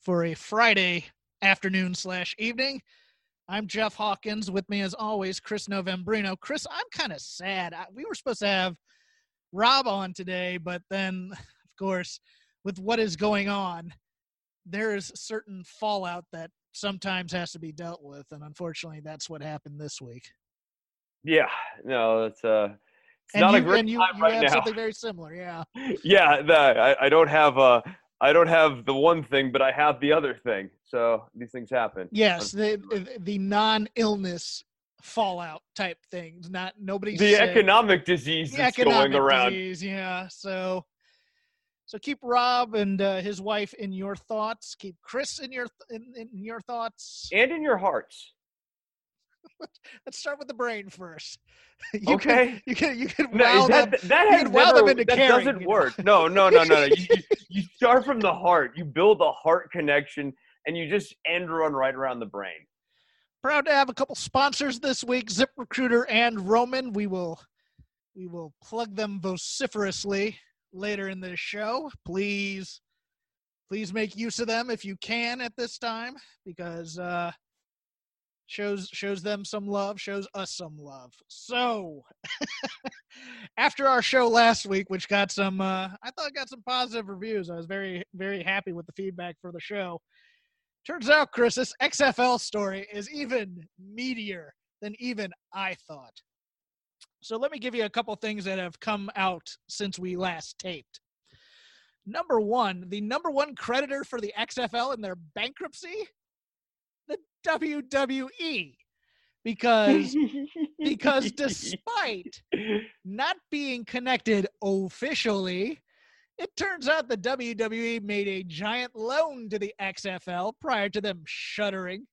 for a Friday afternoon slash evening. I'm Jeff Hawkins. With me, as always, Chris Novembrino. Chris, I'm kind of sad. I, we were supposed to have Rob on today, but then, of course, with what is going on, there is certain fallout that sometimes has to be dealt with, and unfortunately, that's what happened this week. Yeah, no, it's uh, it's and not you, a great and you, time you right have now. something very similar, yeah. Yeah, the, I, I don't have uh, I don't have the one thing, but I have the other thing. So these things happen. Yes, the the- non-illness fallout type things. Not nobody. The sick. economic disease The that's economic going around. disease, yeah. So, so keep Rob and uh, his wife in your thoughts. Keep Chris in your in, in your thoughts. And in your hearts. Let's start with the brain first. you Okay. Can, you can you can No, wow that, them. that has never, that caring, doesn't you know. work. No, no, no, no, no. You, you, start from the heart. You build a heart connection, and you just end run right around the brain. Proud to have a couple sponsors this week: ZipRecruiter and Roman. We will we will plug them vociferously later in the show. Please, please make use of them if you can at this time, because uh, shows shows them some love, shows us some love. So, after our show last week, which got some, uh, I thought got some positive reviews. I was very very happy with the feedback for the show. Turns out, Chris, this XFL story is even meatier than even I thought. So let me give you a couple things that have come out since we last taped. Number one, the number one creditor for the XFL in their bankruptcy, WWE, because because despite not being connected officially, it turns out the WWE made a giant loan to the XFL prior to them shuttering.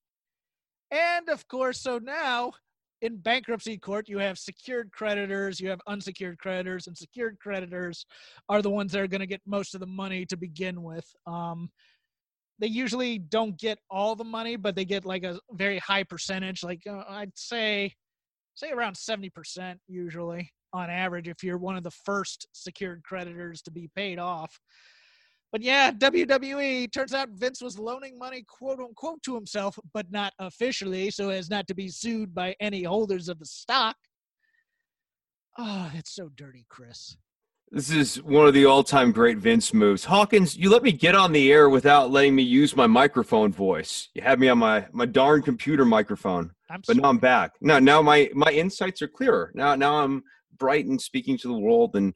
And of course, so now in bankruptcy court, you have secured creditors, you have unsecured creditors, and secured creditors are the ones that are going to get most of the money to begin with. Um, they usually don't get all the money, but they get like a very high percentage. Like uh, I'd say, say around 70% usually on average if you're one of the first secured creditors to be paid off. But yeah, WWE turns out Vince was loaning money, quote unquote, to himself, but not officially, so as not to be sued by any holders of the stock. Oh, it's so dirty, Chris. This is one of the all-time great Vince moves. Hawkins, you let me get on the air without letting me use my microphone voice. You had me on my my darn computer microphone, I'm but so- now I'm back. Now now my my insights are clearer. Now now I'm bright and speaking to the world in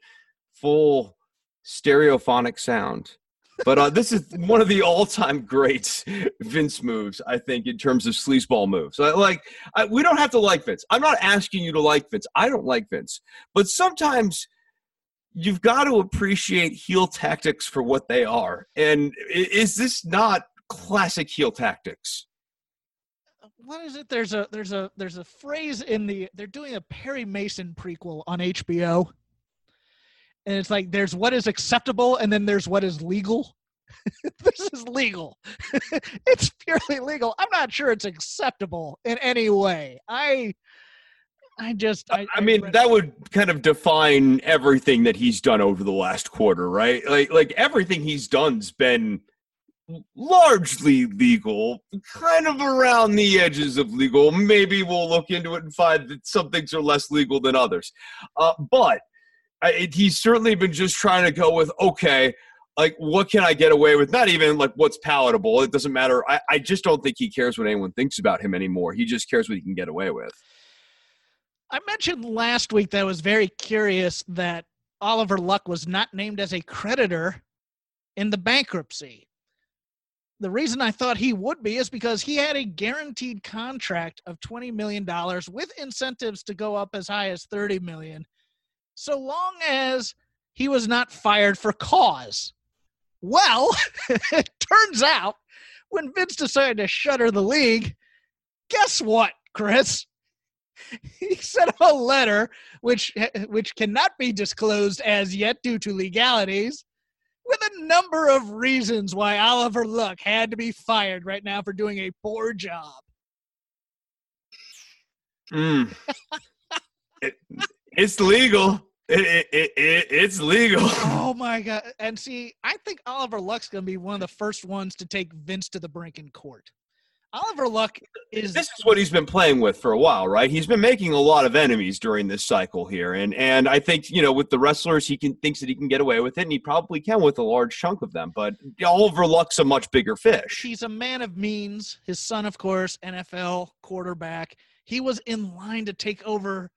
full stereophonic sound. But uh, this is one of the all-time great Vince moves, I think, in terms of sleazeball moves. I, like, I, we don't have to like Vince. I'm not asking you to like Vince. I don't like Vince. But sometimes you've got to appreciate heel tactics for what they are. And is this not classic heel tactics? what is it? There's a there's a there's a phrase in the they're doing a Perry Mason prequel on HBO. And it's like there's what is acceptable and then there's what is legal. this is legal. it's purely legal. I'm not sure it's acceptable in any way. I I just I, I mean, that would kind of define everything that he's done over the last quarter, right? Like, like everything he's done's been largely legal, kind of around the edges of legal. Maybe we'll look into it and find that some things are less legal than others. Uh, but I, it, he's certainly been just trying to go with okay. Like what can I get away with? Not even like what's palatable. It doesn't matter. I, I just don't think he cares what anyone thinks about him anymore. He just cares what he can get away with. I mentioned last week that I was very curious that Oliver Luck was not named as a creditor in the bankruptcy. The reason I thought he would be is because he had a guaranteed contract of $20 million with incentives to go up as high as 30 million, so long as he was not fired for cause. Well, it turns out when Vince decided to shutter the league, guess what, Chris? He sent a letter which which cannot be disclosed as yet due to legalities with a number of reasons why Oliver Luck had to be fired right now for doing a poor job. Mm. it, it's legal. It, it, it, it's legal. Oh my god! And see, I think Oliver Luck's going to be one of the first ones to take Vince to the brink in court. Oliver Luck is. This is what he's been playing with for a while, right? He's been making a lot of enemies during this cycle here, and and I think you know with the wrestlers, he can thinks that he can get away with it, and he probably can with a large chunk of them. But Oliver Luck's a much bigger fish. He's a man of means. His son, of course, NFL quarterback. He was in line to take over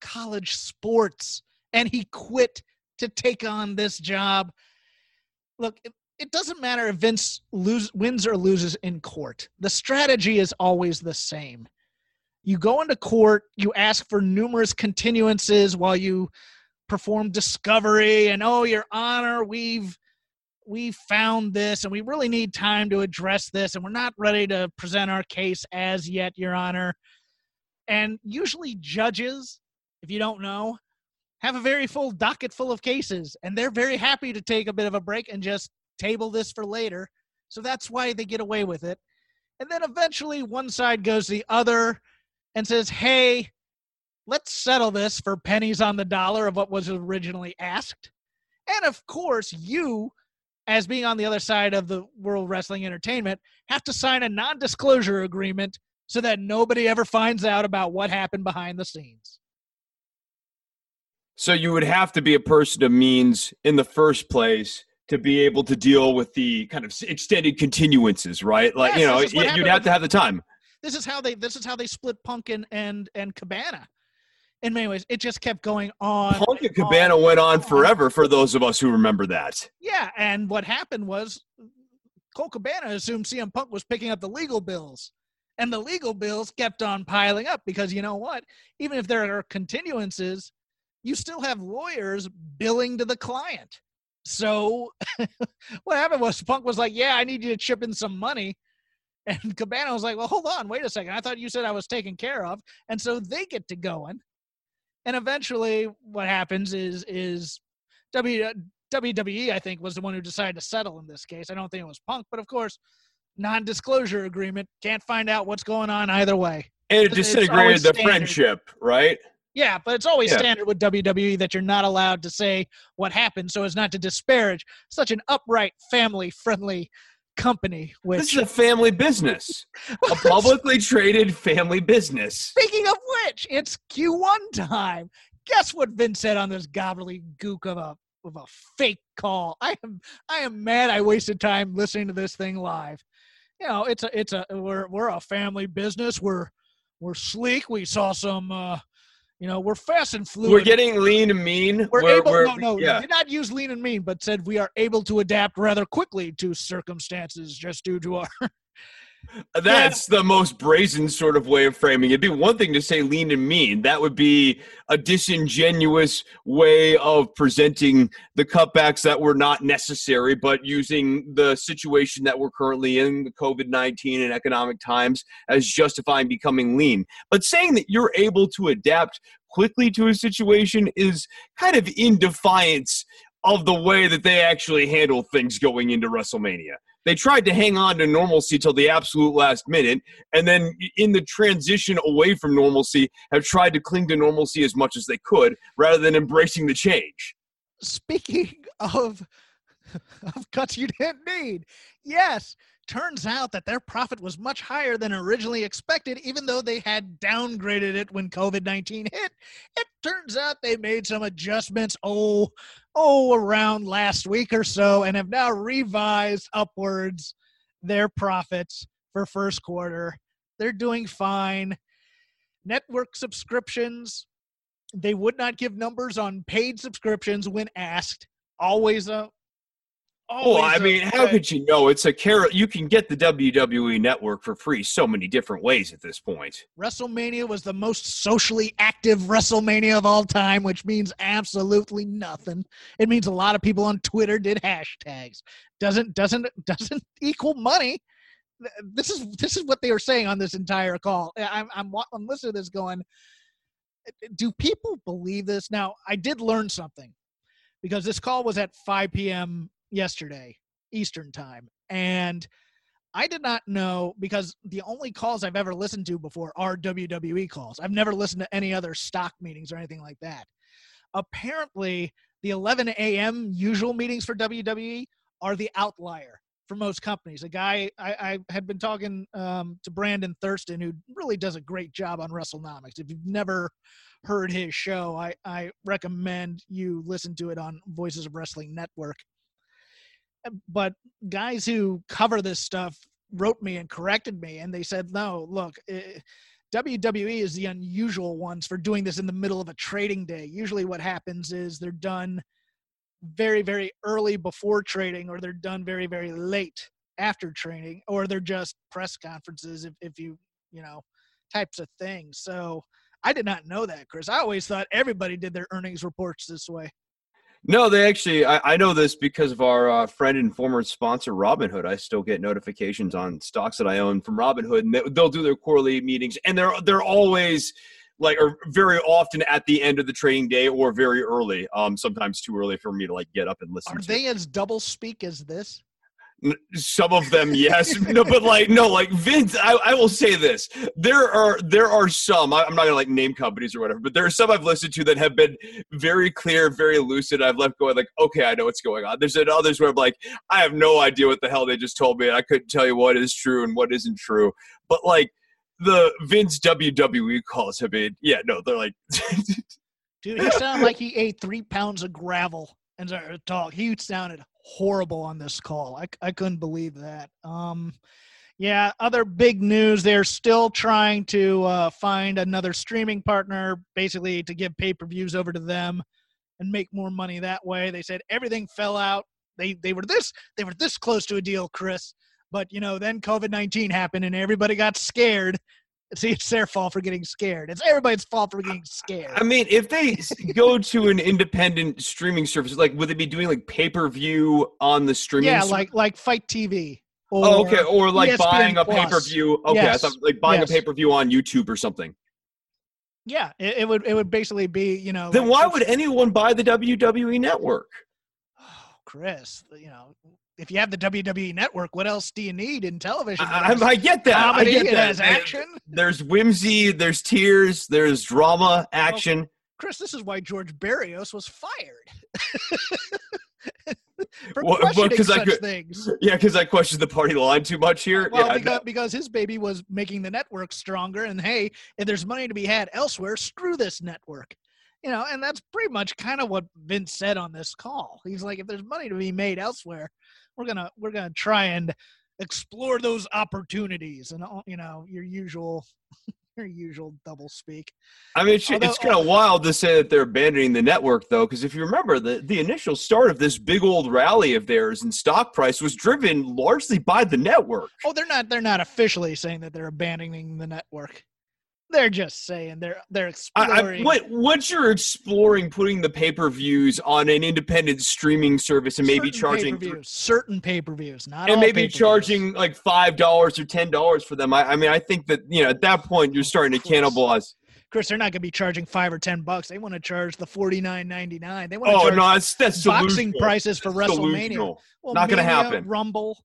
college sports and he quit to take on this job. Look, it, doesn't matter if Vince lose, wins or loses in court. The strategy is always the same. You go into court, you ask for numerous continuances while you perform discovery and oh your honor, we've we found this and we really need time to address this and we're not ready to present our case as yet your honor and usually judges if you don't know have a very full docket full of cases, and they're very happy to take a bit of a break and just table this for later. So that's why they get away with it. And then eventually one side goes to the other and says, hey, let's settle this for pennies on the dollar of what was originally asked. And of course, you, as being on the other side of the World Wrestling Entertainment, have to sign a non disclosure agreement so that nobody ever finds out about what happened behind the scenes. So you would have to be a person of means in the first place to be able to deal with the kind of extended continuances, right? Like yes, you know, you'd have to have the time. This is how they. This is how they split Punk and and, Cabana. In many ways, it just kept going on. Punk and Cabana on, went on forever. For those of us who remember that. Yeah, and what happened was, Colt Cabana assumed CM Punk was picking up the legal bills, and the legal bills kept on piling up because you know what? Even if there are continuances, you still have lawyers billing to the client. So what happened was Punk was like, "Yeah, I need you to chip in some money," and Cabana was like, "Well, hold on, wait a second. I thought you said I was taken care of." And so they get to going, and eventually, what happens is is W WWE I think was the one who decided to settle in this case. I don't think it was Punk, but of course, non-disclosure agreement can't find out what's going on either way. And it disintegrated the friendship, right? Yeah, but it's always yeah. standard with WWE that you're not allowed to say what happened so as not to disparage such an upright, family friendly company. Which, this is a family business, a publicly traded family business. Speaking of which, it's Q1 time. Guess what Vince said on this gobbledygook of a of a fake call? I am I am mad. I wasted time listening to this thing live. You know, it's a it's a we're we're a family business. We're we're sleek. We saw some. uh you know, we're fast and fluid. We're getting lean and mean. We're, we're able. We're, no, no, yeah. did not use lean and mean, but said we are able to adapt rather quickly to circumstances just due to our That's yeah. the most brazen sort of way of framing it. It'd be one thing to say lean and mean. That would be a disingenuous way of presenting the cutbacks that were not necessary, but using the situation that we're currently in, the COVID 19 and economic times, as justifying becoming lean. But saying that you're able to adapt quickly to a situation is kind of in defiance of the way that they actually handle things going into WrestleMania they tried to hang on to normalcy till the absolute last minute, and then in the transition away from normalcy, have tried to cling to normalcy as much as they could rather than embracing the change. Speaking of of cuts you didn't need, yes, turns out that their profit was much higher than originally expected, even though they had downgraded it when COVID 19 hit. It turns out they made some adjustments, oh, oh, around last week or so, and have now revised upwards their profits for first quarter. They're doing fine. Network subscriptions, they would not give numbers on paid subscriptions when asked. Always a Well, I mean, how could you know? It's a carrot. You can get the WWE network for free so many different ways at this point. WrestleMania was the most socially active WrestleMania of all time, which means absolutely nothing. It means a lot of people on Twitter did hashtags. Doesn't doesn't doesn't equal money. This is this is what they were saying on this entire call. I'm I'm I'm listening to this going. Do people believe this? Now, I did learn something because this call was at 5 p.m. yesterday Eastern time, and I did not know because the only calls I've ever listened to before are WWE calls. I've never listened to any other stock meetings or anything like that. Apparently, the 11 a.m. usual meetings for WWE are the outlier for most companies. A guy I, I had been talking um, to Brandon Thurston, who really does a great job on WrestleNomics. If you've never heard his show, I, I recommend you listen to it on Voices of Wrestling Network. But guys who cover this stuff wrote me and corrected me, and they said, no, look, eh, WWE is the unusual ones for doing this in the middle of a trading day. Usually, what happens is they're done very, very early before trading, or they're done very, very late after training, or they're just press conferences, if, if you, you know, types of things. So I did not know that, Chris. I always thought everybody did their earnings reports this way. No, they actually. I, I know this because of our uh, friend and former sponsor, Robinhood. I still get notifications on stocks that I own from Robinhood, and they, they'll do their quarterly meetings, and they're they're always like or very often at the end of the trading day or very early. Um, sometimes too early for me to like get up and listen. Are to. they as double speak as this? Some of them, yes. no, but like no, like Vince. I, I will say this: there are there are some. I, I'm not gonna like name companies or whatever, but there are some I've listened to that have been very clear, very lucid. I've left going like, okay, I know what's going on. There's others where I'm like, I have no idea what the hell they just told me. and I couldn't tell you what is true and what isn't true. But like the Vince WWE calls have been, yeah, no, they're like, Dude, he sounded like he ate three pounds of gravel and started to talk. He sounded horrible on this call. I, I couldn't believe that. Um, yeah, other big news. They're still trying to uh, find another streaming partner, basically to give pay per views over to them and make more money that way. They said everything fell out. They they were this they were this close to a deal, Chris. But you know, then COVID nineteen happened and everybody got scared. See, it's their fault for getting scared. It's everybody's fault for getting scared. I mean, if they go to an independent streaming service, like would they be doing like pay per view on the streaming? yeah, ser- like like FITE TV. Oh, okay, or like ESPN buying a pay per view. Okay, I thought like buying yes. a pay per view on YouTube or something. Yeah, it, it would it would basically be you know. Then like- why would anyone buy the WWE network? Oh, Chris? You know, if you have the WWE network, what else do you need in television? I, I, I get that. I Comedy, get it that. has action. There's whimsy. There's tears. There's drama, action. Chris, this is why George Barrios was fired. For Well, questioning I such could- things. Yeah, because I questioned the party line too much here. Uh, well, yeah, because, because his baby was making the network stronger, and hey, if there's money to be had elsewhere, screw this network. You know, and that's pretty much kind of what Vince said on this call. He's like, if there's money to be made elsewhere, we're gonna we're gonna try and explore those opportunities, and all you know, your usual your usual double speak. I mean, it's, it's kind of wild to say that they're abandoning the network, though, because if you remember, the, the initial start of this big old rally of theirs and stock price was driven largely by the network. Oh, they're not they're not officially saying that they're abandoning the network. They're just saying they're they're exploring. I, what, once you're exploring putting the pay per views on an independent streaming service and maybe certain charging pay-per-views, certain pay-per-views, not and maybe pay-per-views. charging like five dollars or ten dollars for them. I, I mean, I think that you know at that point you're starting to cannibalize. Chris, they're not going to be charging five or ten bucks. They want to charge the forty nine ninety nine. They want to Oh charge no, that's that's boxing delusional. prices for That's WrestleMania. delusional. Well, Not gonna happen. Rumble.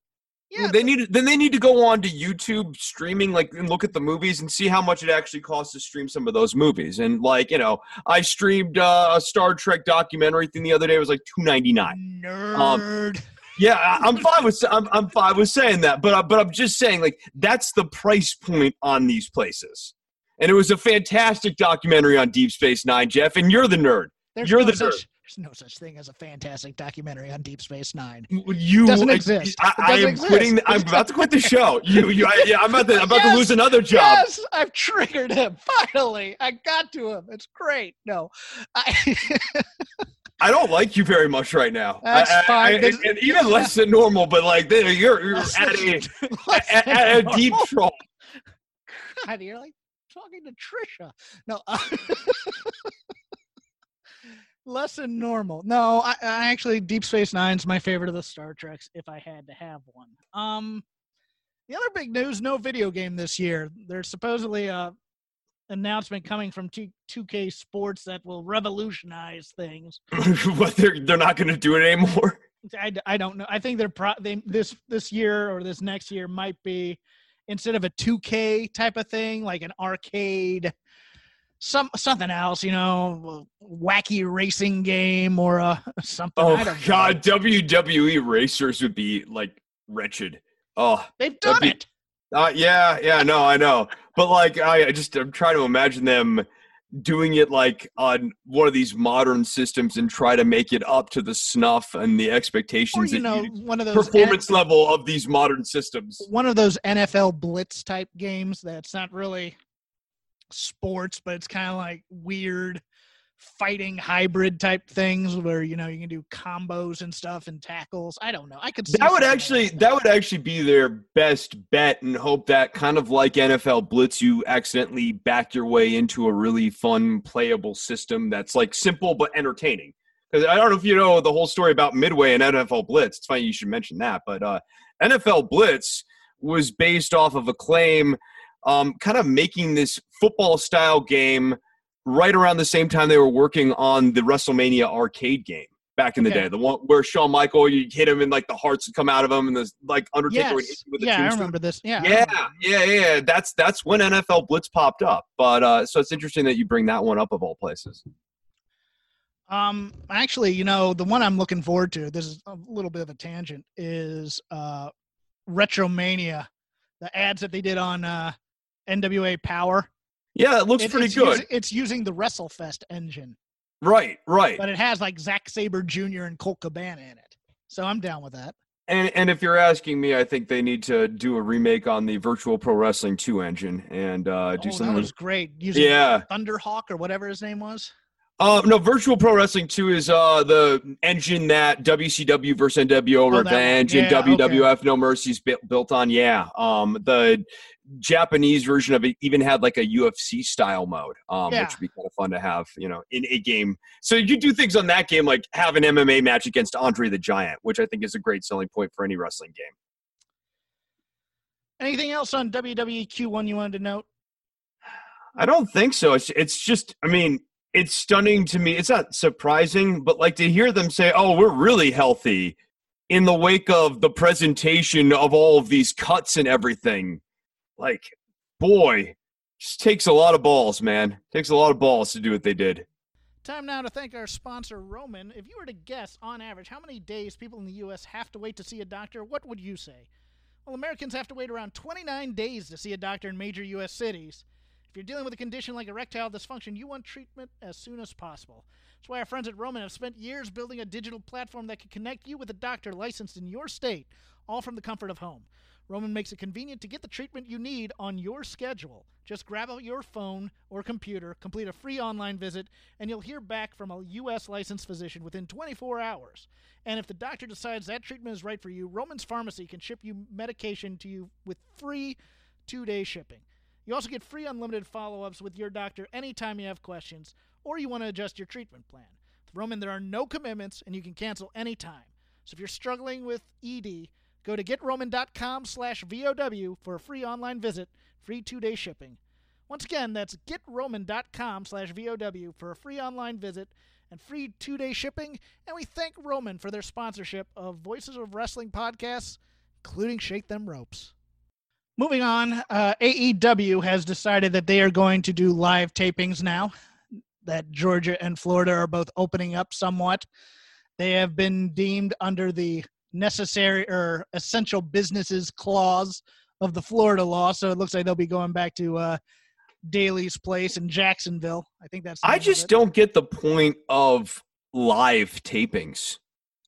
Yeah, they need then they need to go on to YouTube streaming like and look at the movies and see how much it actually costs to stream some of those movies. And like you know, I streamed uh, a Star Trek documentary thing the other day. It was like two ninety nine. nerd. Yeah, I, I'm fine with I'm, I'm fine with saying that, but I, but I'm just saying like that's the price point on these places. And it was a fantastic documentary on Deep Space Nine, Jeff. And you're the nerd. There's you're no the such, There's no such thing as a fantastic documentary on Deep Space Nine. You Doesn't exist. I, It I doesn't am exist. quitting. I'm about to quit the show. You, you I, yeah, I'm about to. I'm about Yes, to lose another job. Yes, I've triggered him. Finally, I got to him. It's great. No, I, I don't like you very much right now. That's I, I- fine. I- This- and, even less than normal, but like you're, you're at a, at, a deep trough. God, you're like talking to Trisha. No, uh, less than normal. No, I, I actually Deep Space Nine's my favorite of the Star Treks. If I had to have one. Um, the other big news: no video game this year. There's supposedly a announcement coming from T- 2K Sports that will revolutionize things. but they're they're not going to do it anymore. I, I don't know. I think they're pro- they this this year or this next year might be instead of a 2K type of thing, like an arcade, some something else, you know, wacky racing game or a something. Oh don't know. God, WWE racers would be like wretched. Oh, they've done be- it. uh, yeah, yeah, no, I know, but like I, I just I'm trying to imagine them doing it like on one of these modern systems and try to make it up to the snuff and the Or expectations you that know, you- one of those performance level of these modern systems. one of those NFL Blitz type games that's not really sports, but it's kind of like weird fighting hybrid type things where you know you can do combos and stuff and tackles. I don't know. I could see That would actually that would actually be their best bet and hope that kind of like NFL Blitz you accidentally back your way into a really fun playable system that's like simple but entertaining. Cuz I don't know if you know the whole story about Midway and NFL Blitz. It's funny you should mention that, but uh NFL Blitz was based off of a claim um kind of making this football style game right around the same time they were working on the WrestleMania arcade game back in the Okay. day. The one where Shawn Michael, you hit him and like the hearts would come out of him, and the like Undertaker would hit Yes. you with a Yeah, I remember this. Yeah. Yeah, yeah, yeah. That's that's when NFL Blitz popped up. But uh, so it's interesting that you bring that one up of all places. Um, actually, you know, the one I'm looking forward to, this is a little bit of a tangent, is uh Retromania. The ads that they did on uh NWA Power. Yeah, it looks It- pretty it's good. Using, it's using the WrestleFest engine, right, right. but it has like Zack Sabre Jr. and Colt Cabana in it. So I'm down with that. And and if you're asking me, I think they need to do a remake on the Virtual Pro Wrestling 2 engine and uh, do oh, something. that was great. Using yeah. Thunderhawk or whatever his name was. Uh, no, Virtual Pro Wrestling 2 is uh, the engine that WCW versus NWO Oh. Revenge and Yeah, okay. WWF No Mercy's built, built on. Yeah. Um, the Japanese version of it even had like a UFC style mode, um, Yeah. which would be kind of fun to have, you know, in a game. So you do things on that game like have an MMA match against Andre the Giant, which I think is a great selling point for any wrestling game. Anything else on WWE Q1 you wanted to note? I don't think so. It's it's just I mean, it's stunning to me. It's not surprising, but like to hear them say, "Oh, we're really healthy," in the wake of the presentation of all of these cuts and everything. Like, boy, just takes a lot of balls, man. Takes a lot of balls to do what they did. Time now to thank our sponsor, Roman. If you were to guess, on average, how many days people in the U.S. have to wait to see a doctor, what would you say? Well, Americans have to wait around 29 days to see a doctor in major U.S. cities. You're dealing with a condition like erectile dysfunction, you want treatment as soon as possible. That's why our friends at Roman have spent years building a digital platform that can connect you with a doctor licensed in your state, all from the comfort of home. Roman makes it convenient to get the treatment you need on your schedule. Just grab out your phone or computer, complete a free online visit, and you'll hear back from a U.S. licensed physician within 24 hours. And if the doctor decides that treatment is right for you, Roman's Pharmacy can ship you medication to you with free two day shipping. You also get free unlimited follow ups with your doctor anytime you have questions or you want to adjust your treatment plan. With Roman, there are no commitments and you can cancel anytime. So if you're struggling with ED, go to getroman.com slash VOW for a free online visit, free two day shipping. Once again, that's getroman.com slash VOW for a free online visit and free two day shipping. And we thank Roman for their sponsorship of Voices of Wrestling podcasts, including Shake Them Ropes. Moving on, uh, AEW has decided that they are going to do live tapings now. That Georgia and Florida are both opening up somewhat. They have been deemed under the necessary or essential businesses clause of the Florida law, so it looks like they'll be going back to uh, Daily's Place in Jacksonville. I think that's. I just don't get the point of live tapings.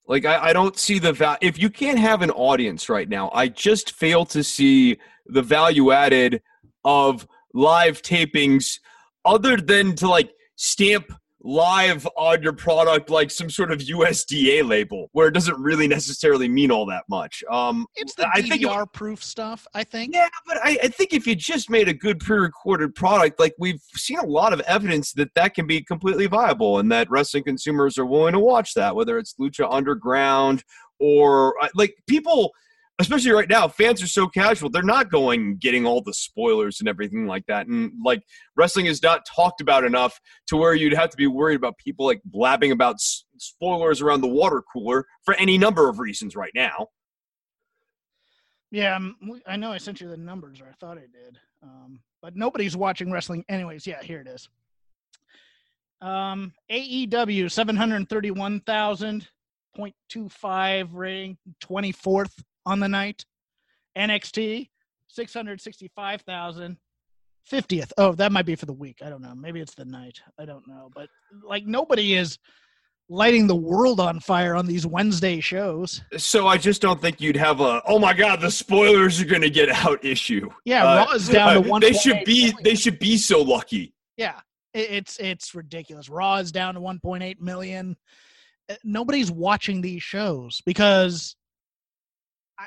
Like I, I don't see the value. If you can't have an audience right now, I just fail to see the value added of live tapings, other than to like stamp live on your product like some sort of USDA label where it doesn't really necessarily mean all that much. Um, It's the I think it- proof stuff, I think. yeah, but I, I think if you just made a good pre-recorded product, like we've seen a lot of evidence that that can be completely viable, and that wrestling consumers are willing to watch that, whether it's Lucha Underground or uh, like people, especially right now, fans are so casual; they're not going getting all the spoilers and everything like that. And like wrestling is not talked about enough to where you'd have to be worried about people like blabbing about s- spoilers around the water cooler for any number of reasons right now. Yeah, um, I know I sent you the numbers, or I thought I did. Um, but nobody's watching wrestling, anyways. Yeah, here it is. Um, AEW seven hundred thirty-one thousand point two five rating, twenty fourth on the night. NXT six hundred sixty-five thousand. 50th. Oh, that might be for the week. I don't know. Maybe it's the night. I don't know. But like nobody is lighting the world on fire on these Wednesday shows. So I just don't think you'd have a oh my god the spoilers are going to get out issue. Yeah, Uh, Raw is down to uh, one. They should be they should be so lucky. Yeah, it's it's ridiculous. Raw is down to 1.8 million. Uh, Nobody's watching these shows because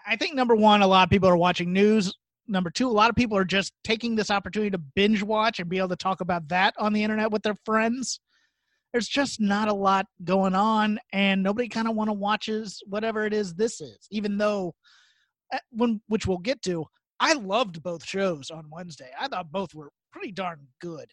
I, think number one, a lot of people are watching news. Number two, a lot of people are just taking this opportunity to binge watch and be able to talk about that on the internet with their friends. There's just not a lot going on, and nobody kind of want to watches whatever it is this is. Even though, uh, when which we'll get to, I loved both shows on Wednesday. I thought both were pretty darn good.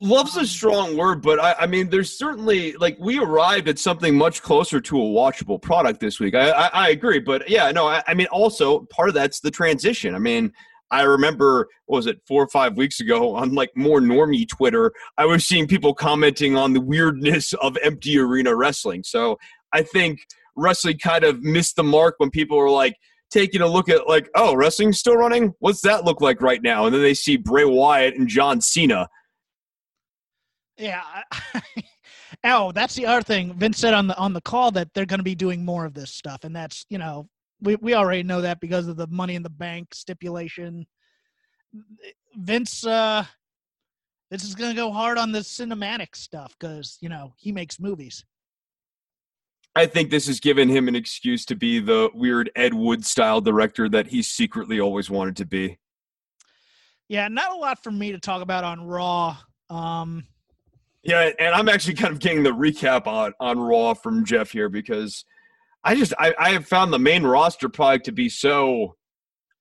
Love's a strong word, but I, I mean, there's certainly like we arrived at something much closer to a watchable product this week. I, I, I agree, but yeah, no, I, I mean, also part of that's the transition. I mean, I remember was it four or five weeks ago on like more normie Twitter, I was seeing people commenting on the weirdness of empty arena wrestling. So I think wrestling kind of missed the mark when people were like taking a look at like, oh, wrestling's still running. What's that look like right now? And then they see Bray Wyatt and John Cena. Yeah. oh, that's the other thing. Vince said on the on the call that they're going to be doing more of this stuff, and that's you know we we already know that because of the Money in the Bank stipulation. Vince, uh, Vince is going to go hard on the cinematic stuff because you know he makes movies. I think this has given him an excuse to be the weird Ed Wood style director that he secretly always wanted to be. Yeah, not a lot for me to talk about on Raw. Um, Yeah, and I'm actually kind of getting the recap on on Raw from Jeff here because I just I, I have found the main roster product to be so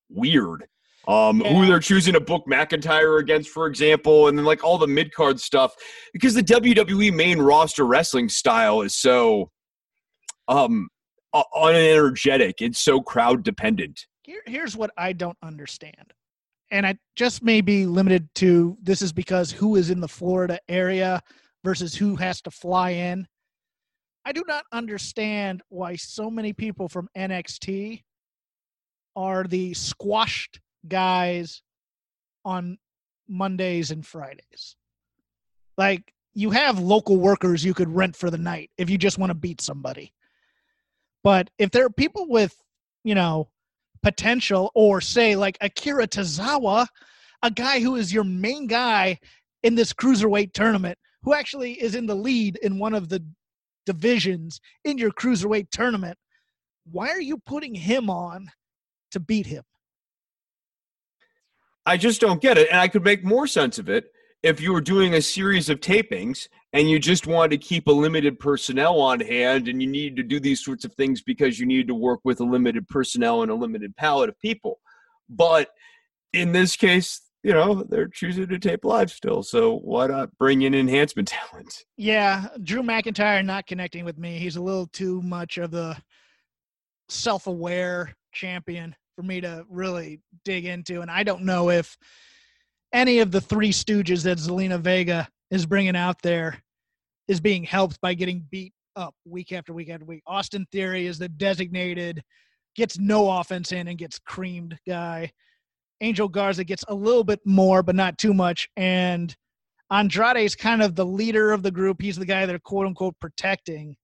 weird. Um, who they're choosing to book McIntyre against, for example, and then like all the mid card stuff because the WWE main roster wrestling style is so um unenergetic. It's so crowd dependent. here, here's what I don't understand. And I just may be limited to this is because who is in the Florida area versus who has to fly in. I do not understand why so many people from NXT are the squashed guys on Mondays and Fridays. Like you have local workers you could rent for the night if you just want to beat somebody. But if there are people with, you know, potential or say like Akira Tozawa, a guy who is your main guy in this cruiserweight tournament, who actually is in the lead in one of the divisions in your cruiserweight tournament, why are you putting him on to beat him? I just don't get it. And I could make more sense of it if you were doing a series of tapings and you just wanted to keep a limited personnel on hand and you needed to do these sorts of things because you needed to work with a limited personnel and a limited palette of people. But in this case, you know, they're choosing to tape live still. So why not bring in enhancement talent? Yeah, Drew McIntyre not connecting with me. He's a little too much of the self-aware champion for me to really dig into, and I don't know if any of the three stooges that Zelina Vega is bringing out there is being helped by getting beat up week after week after week. Austin Theory is the designated gets no offense in and gets creamed guy. Angel Garza gets a little bit more, but not too much, and Andrade is kind of the leader of the group. He's the guy they're quote unquote protecting,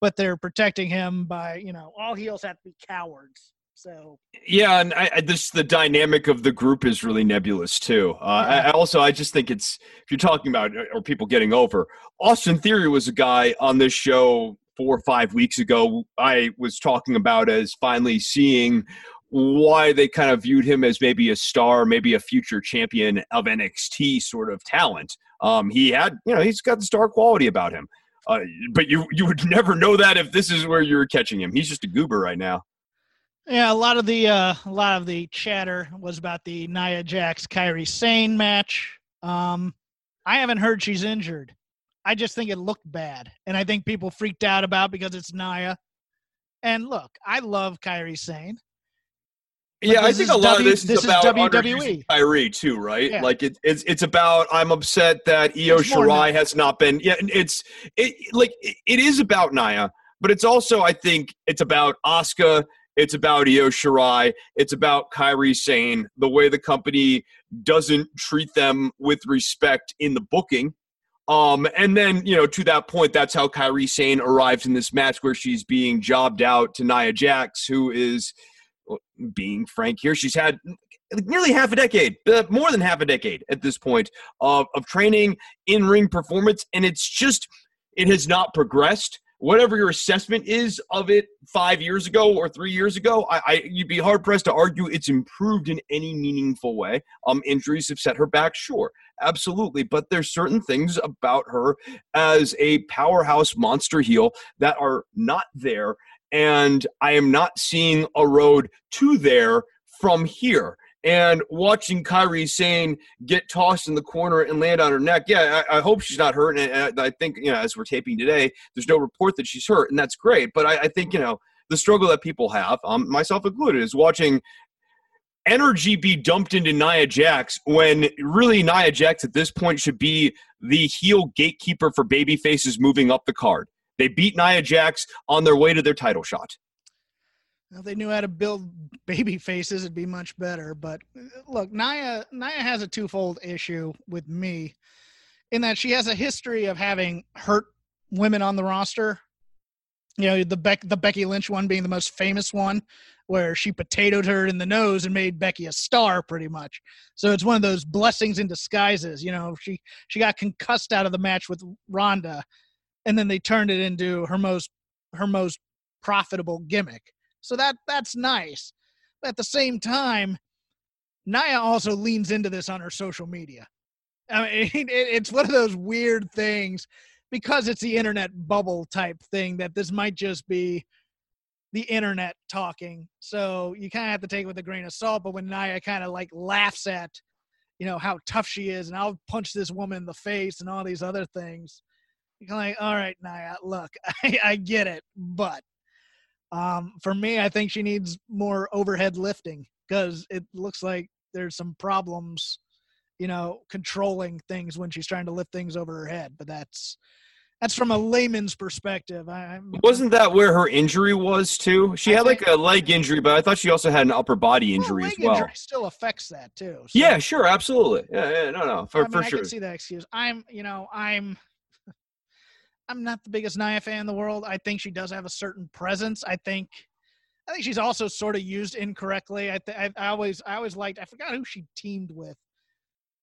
but they're protecting him by, you know, all heels have to be cowards. So yeah, and I, I this the dynamic of the group is really nebulous too. Uh, I, I also I just think it's if you're talking about or people getting over Austin Theory was a guy on this show four or five weeks ago. I was talking about as finally seeing why they kind of viewed him as maybe a star, maybe a future champion of NXT sort of talent. Um, he had, you know, he's got the star quality about him. Uh, but you you would never know that if this is where you're catching him. He's just a goober right now. Yeah, a lot of the uh, a lot of the chatter was about the Nia Jax Kairi Sane match. Um, I haven't heard she's injured. I just think it looked bad, and I think people freaked out about because it's Nia. And look, I love Kairi Sane. Yeah, I think a lot w, of this, this is about WWE Kairi too, right? Yeah. Like it, it's it's about I'm upset that Io Shirai has not been. Yeah, it's it like it is about Nia, but it's also I think it's about Asuka. It's about Io Shirai. It's about Kairi Sane. The way the company doesn't treat them with respect in the booking. Um, and then, you know, to that point, that's how Kairi Sane arrives in this match where she's being jobbed out to Nia Jax, who is being frank here, she's had nearly half a decade, uh, more than half a decade at this point of, of training in ring performance. And it's just, it has not progressed. Whatever your assessment is of it five years ago or three years ago, I, I you'd be hard pressed to argue it's improved in any meaningful way. Um, injuries have set her back, sure, absolutely, but there's certain things about her as a powerhouse monster heel that are not there and I am not seeing a road to there from here. And watching Kairi Sane get tossed in the corner and land on her neck, yeah, I, I hope she's not hurt. And I think, you know, as we're taping today, there's no report that she's hurt, and that's great. But I, I think, you know, the struggle that people have, um, myself included, is watching energy be dumped into Nia Jax when really Nia Jax at this point should be the heel gatekeeper for baby faces moving up the card. They beat Nia Jax on their way to their title shot. Well, they knew how to build baby faces, it'd be much better. But uh, look, Nia Nia has a twofold issue with me in that she has a history of having hurt women on the roster. You know, the Beck the Becky Lynch one being the most famous one, where she potatoed her in the nose and made Becky a star pretty much. So it's one of those blessings in disguises. You know, she she got concussed out of the match with Ronda and then they turned it into her most her most profitable gimmick. So that that's nice. But at the same time, Nia also leans into this on her social media. I mean, it, it's one of those weird things because it's the internet bubble type thing that this might just be the internet talking. So you kind of have to take it with a grain of salt. But when Nia kind of like laughs at, you know, how tough she is and I'll punch this woman in the face and all these other things, you're like, all right, Nia, look, I, I get it, but um, for me, I think she needs more overhead lifting because it looks like there's some problems, you know, controlling things when she's trying to lift things over her head. But that's that's from a layman's perspective. I, Wasn't that where her injury was too? She I had like a leg injury, but I thought she also had an upper body injury well, as well. Injury still affects that too. So. Yeah, sure, absolutely. Yeah, yeah, no, no, for, I mean, for sure. I can see that excuse. I'm, you know, I'm I'm not the biggest Nia fan in the world. I think she does have a certain presence. I think I think she's also sort of used incorrectly. I, th- I, always I always liked I forgot who she teamed with,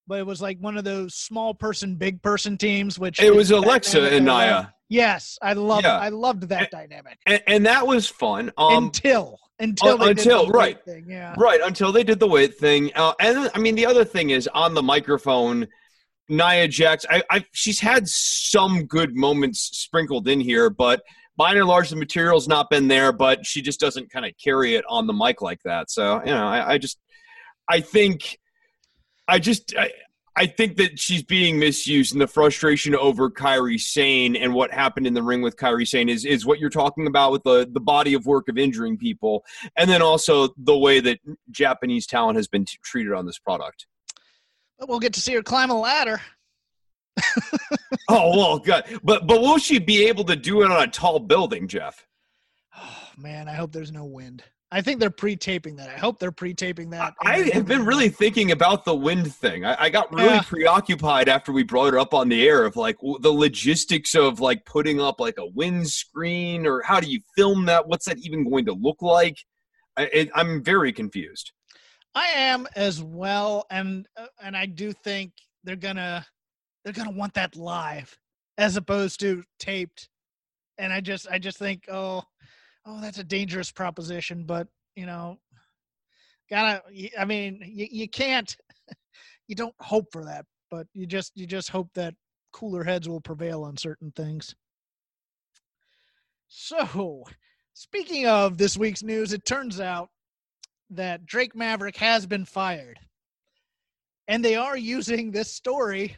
but it was like one of those small person big person teams. Which it was Alexa and Nia. Yes, I love yeah. I loved that and, dynamic, and, and, that was fun um, until until uh, until right thing, yeah right until they did the weight thing. Uh, and I mean the other thing is on the microphone Nia Jax, I, I, she's had some good moments sprinkled in here, but by and large, the material's not been there. But she just doesn't kind of carry it on the mic like that. So you know, I, I just, I think, I just, I, I think that she's being misused, and the frustration over Kairi Sane and what happened in the ring with Kairi Sane is is what you're talking about with the the body of work of injuring people, and then also the way that Japanese talent has been t- treated on this product. But we'll get to see her climb a ladder. oh well, good. But but will she be able to do it on a tall building, Jeff? Oh man, I hope there's no wind. I think they're pre-taping that. I hope they're pre-taping that. I have been really thinking about the wind thing. I, I got really yeah. preoccupied after we brought it up on the air of like the logistics of like putting up like a wind screen or how do you film that? What's that even going to look like? I, it, I'm very confused. I am as well, and uh, and I do think they're gonna they're gonna want that live as opposed to taped, and I just I just think oh oh that's a dangerous proposition, but you know gotta I mean you, you can't you don't hope for that, but you just you just hope that cooler heads will prevail on certain things. So, speaking of this week's news, it turns out that Drake Maverick has been fired. And they are using this story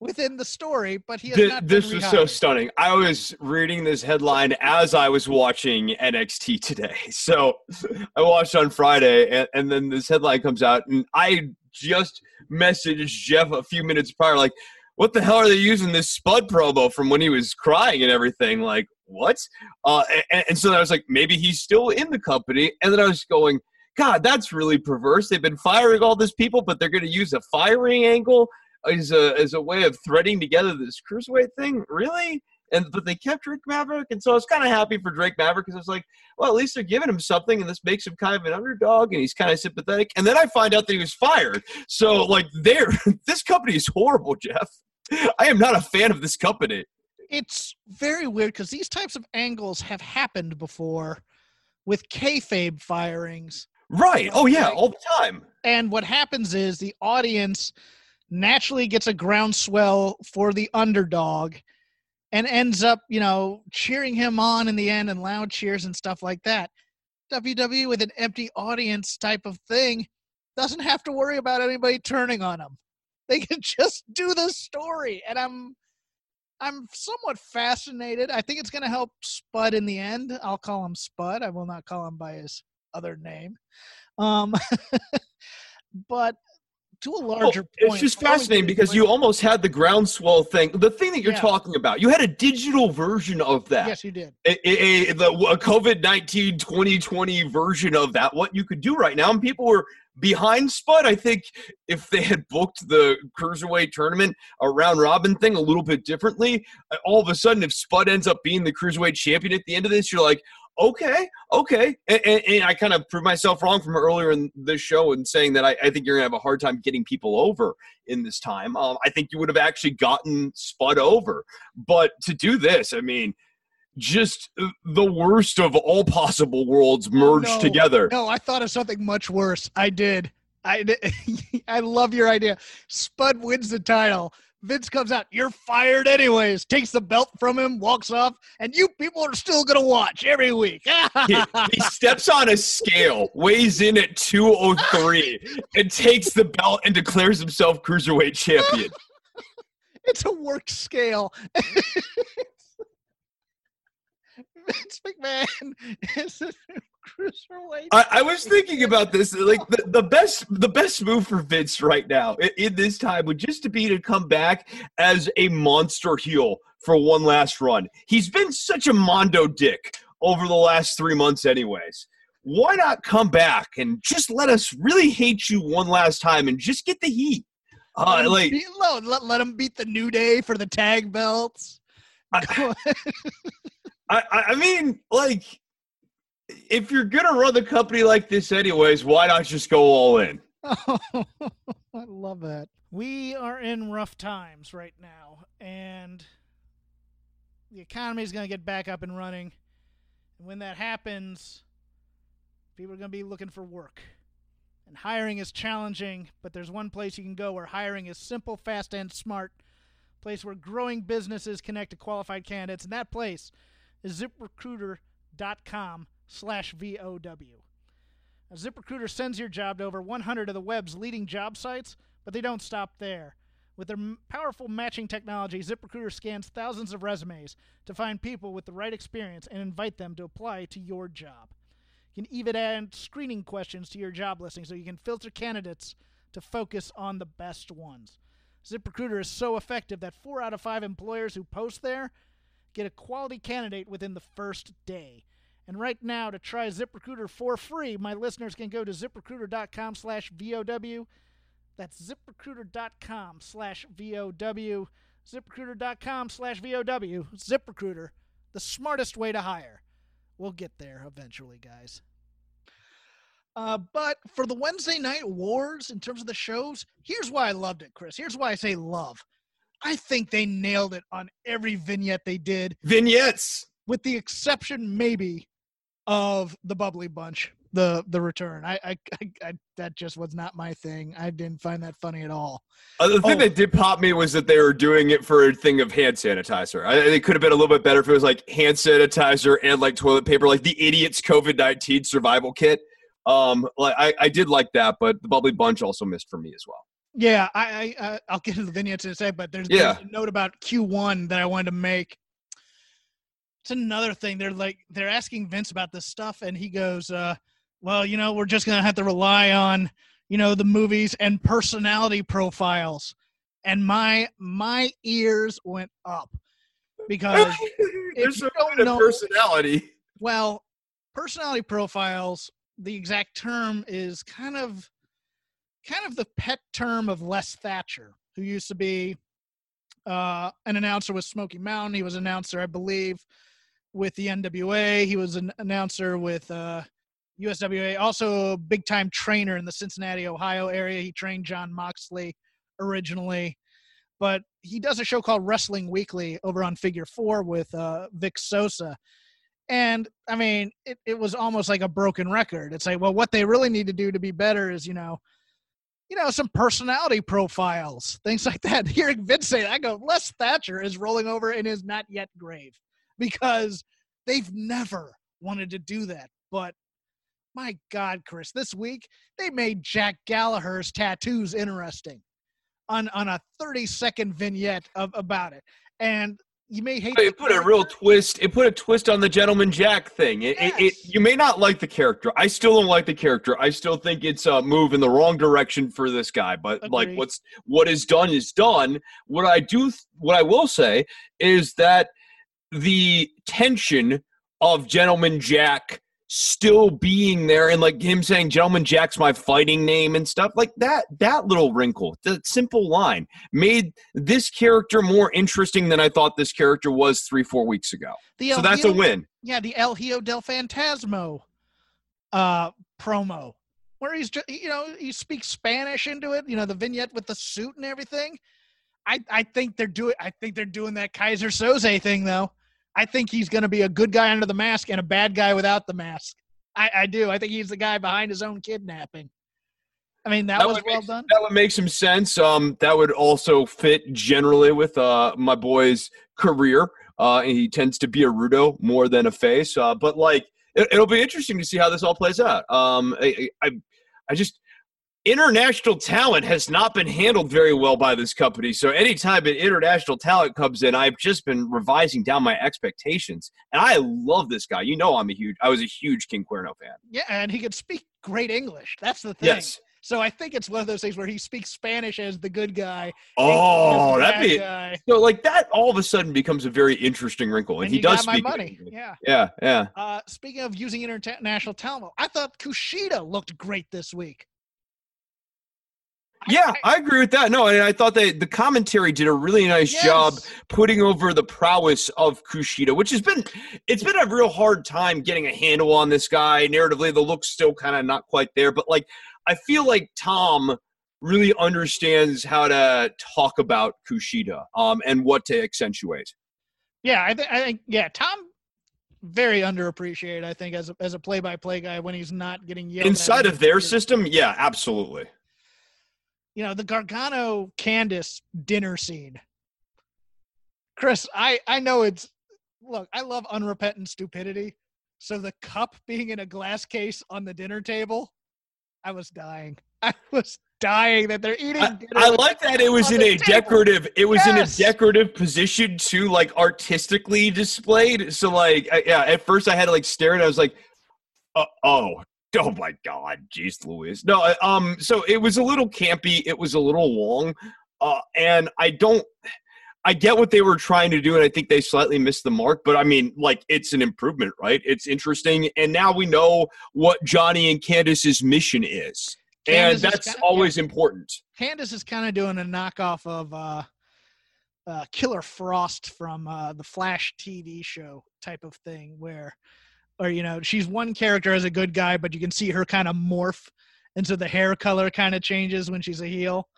within the story, but he has Th- not this was so stunning. I was reading this headline as I was watching NXT today. So I watched on Friday, and, and then this headline comes out, and I just messaged Jeff a few minutes prior, like, "What the hell are they using this Spud promo from when he was crying and everything?" Like, what? Uh, and, and so I was like, maybe he's still in the company, and then I was going. God, that's really perverse. They've been firing all these people, but they're going to use a firing angle as a as a way of threading together this cruiserweight thing. Really? And but they kept Drake Maverick, and so I was kind of happy for Drake Maverick because I was like, well, at least they're giving him something, and this makes him kind of an underdog, and he's kind of sympathetic. And then I find out that he was fired. So like, there, this company is horrible, Jeff. I am not a fan of this company. It's very weird because these types of angles have happened before with kayfabe firings. Right? Oh yeah, all the time. And what happens is the audience naturally gets a groundswell for the underdog and ends up, you know, cheering him on in the end and loud cheers and stuff like that. WWE with an empty audience type of thing doesn't have to worry about anybody turning on them. They can just do the story. And I'm I'm somewhat fascinated. I think it's going to help Spud in the end. I'll call him Spud. I will not call him by his other name. Um, but to a Well, larger point, it's just fascinating because you almost had the groundswell thing. The thing that you're Yeah. talking about, you had a digital version of that. yes, you did. a, a, the a COVID 19 2020 version of that, what you could do right now. And people were behind Spud. I think if they had booked the Cruiserweight tournament, a round robin thing a little bit differently, all of a sudden, if Spud ends up being the Cruiserweight champion at the end of this, you're like, okay, okay. And, and, and I kind of proved myself wrong from earlier in this show and saying that I, I think you're going to have a hard time getting people over in this time. Um, I think you would have actually gotten Spud over. But to do this, I mean, just uh, the worst of all possible worlds merged no. together. No, I thought of something much worse. I did. I did. I love your idea. Spud wins the title. Vince comes out. You're fired anyways. Takes the belt from him, walks off, and you people are still gonna watch every week. He, he steps on a scale, weighs in at 203, and takes the belt and declares himself cruiserweight champion. it's a work scale. Vince McMahon is a cruiserweight. I, I was thinking about this. Like the, the best, the best move for Vince right now in, in this time would just to be to come back as a monster heel for one last run. He's been such a mondo dick over the last three months, anyways. Why not come back and just let us really hate you one last time and just get the heat? Let Uh, him like beat, let, let, let him beat the New Day for the tag belts. I, I, I mean, like, if you're gonna run the company like this, anyways, why not just go all in? Oh, I love that. We are in rough times right now, and the economy is going to get back up and running. And when that happens, people are going to be looking for work. And hiring is challenging, but there's one place you can go where hiring is simple, fast, and smart. Place where growing businesses connect to qualified candidates, and that place is ziprecruiter.com slash VOW. ZipRecruiter sends your job to over 100 of the web's leading job sites, but they don't stop there. With their powerful matching technology, ZipRecruiter scans thousands of resumes to find people with the right experience and invite them to apply to your job. You can even add screening questions to your job listing so you can filter candidates to focus on the best ones. ZipRecruiter is so effective that four out of five employers who post there get a quality candidate within the first day. And right now, to try ZipRecruiter for free, my listeners can go to ziprecruiter.com slash VOW. That's ziprecruiter.com slash VOW. ZipRecruiter.com slash VOW. ZipRecruiter, the smartest way to hire. We'll get there eventually, guys. Uh, but for the Wednesday night wars, in terms of the shows, here's why I loved it, Chris. Here's why I say love. I think they nailed it on every vignette they did, Vignettes. with the exception maybe of the bubbly bunch, the the return. I I, I, I that just was not my thing. I didn't find that funny at all. Uh, the thing Oh. that did pop me was that they were doing it for a thing of hand sanitizer. I, it could have been a little bit better if it was like hand sanitizer and like toilet paper, like the idiot's COVID nineteen survival kit. Um, like I, I did like that, but the bubbly bunch also missed for me as well. Yeah, I, I I'll get into the vignettes in a sec, but there's, Yeah. there's a note about Q1 that I wanted to make. It's another thing. They're like they're asking Vince about this stuff, and he goes, uh, "Well, you know, we're just gonna have to rely on, you know, the movies and personality profiles." And my my ears went up because There's some don't know- personality. well, personality profiles, the exact term is kind of kind of the pet term of Les Thatcher, who used to be uh, an announcer with Smoky Mountain. He was an announcer, I believe, with the NWA. He was an announcer with uh, USWA, also a big time trainer in the Cincinnati, Ohio area. He trained Jon Moxley originally. But he does a show called Wrestling Weekly over on Figure Four with uh, Vic Sosa. And I mean, it, it was almost like a broken record. It's like, well, what they really need to do to be better is, you know, you know, some personality profiles, things like that. Hearing Vince say that, I go, Les Thatcher is rolling over in his not yet grave because they've never wanted to do that. But my God, Chris, this week they made Jack Gallagher's tattoos interesting on on a 30 second vignette of about it. And you may hate It put a real twist. It put a twist on the Gentleman Jack thing. It, it, it, Yes. you may not like the character. I still don't like the character. I still think it's a move in the wrong direction for this guy. But like, what's what is done is done. What I do, what I will say, is that the tension of Gentleman Jack still being there and like him saying gentleman jack's my fighting name and stuff like that that little wrinkle that simple line made this character more interesting than i thought this character was three four weeks ago The so El that's a win Yeah, the El Hijo del Fantasma uh, promo, where he's just, you know, he speaks Spanish into it. You know, the vignette with the suit and everything. I, I think they're doing. I think they're doing that Keyser Soze thing though. I think he's going to be a good guy under the mask and a bad guy without the mask. I, I do. I think he's the guy behind his own kidnapping. I mean, that, That was well make- done. that would make some sense um that would also fit generally with uh my boy's career uh and he tends to be a rudo more than a face uh but like it, it'll be interesting to see how this all plays out um i i, I just international talent has not been handled very well by this company so anytime an international talent comes in i've just been revising down my expectations and i love this guy you know i'm a huge i was a huge king cuerno fan Yeah, and he could speak great English. That's the thing. yes So I think it's one of those things where he speaks Spanish as the good guy. oh English as the that'd be guy. So like that all of a sudden becomes a very interesting wrinkle, and, and he does speak. money. English. Yeah. Yeah, yeah. Uh, speaking of using international talent, I thought Kushida looked great this week. Yeah, I- agree with that. No, and I thought that the commentary did a really nice job putting over the prowess of Kushida, which has been it's been a real hard time getting a handle on this guy. Narratively, the look's still kind of not quite there, but like I feel like Tom really understands how to talk about Kushida um, and what to accentuate. Yeah, I think. I think. Yeah, Tom, very underappreciated. I think as a, as a play by play guy when he's not getting yelled Inside in of their system, yeah, absolutely. You know the Gargano Candice dinner scene. Chris, I I know it's look. I love unrepentant stupidity. So the cup being in a glass case on the dinner table, I was dying. I was dying that they're eating. I, dinner I like that it was in a table. decorative it was Yes. in a decorative position too like artistically displayed so like I, yeah at first i had to like stare and i was like uh, oh oh my god jeez louise no um so it was a little campy it was a little long uh and i don't I get what they were trying to do, and I think they slightly missed the mark. But I mean, like, it's an improvement, right? It's interesting, and now we know what Johnny and Candice's mission is, Candice and is that's kinda- always important. Candice is kind of doing a knockoff of uh, uh, Killer Frost from uh, the Flash TV show type of thing, where or you know, she's one character as a good guy, but you can see her kind of morph into the hair color kind of changes when she's a heel.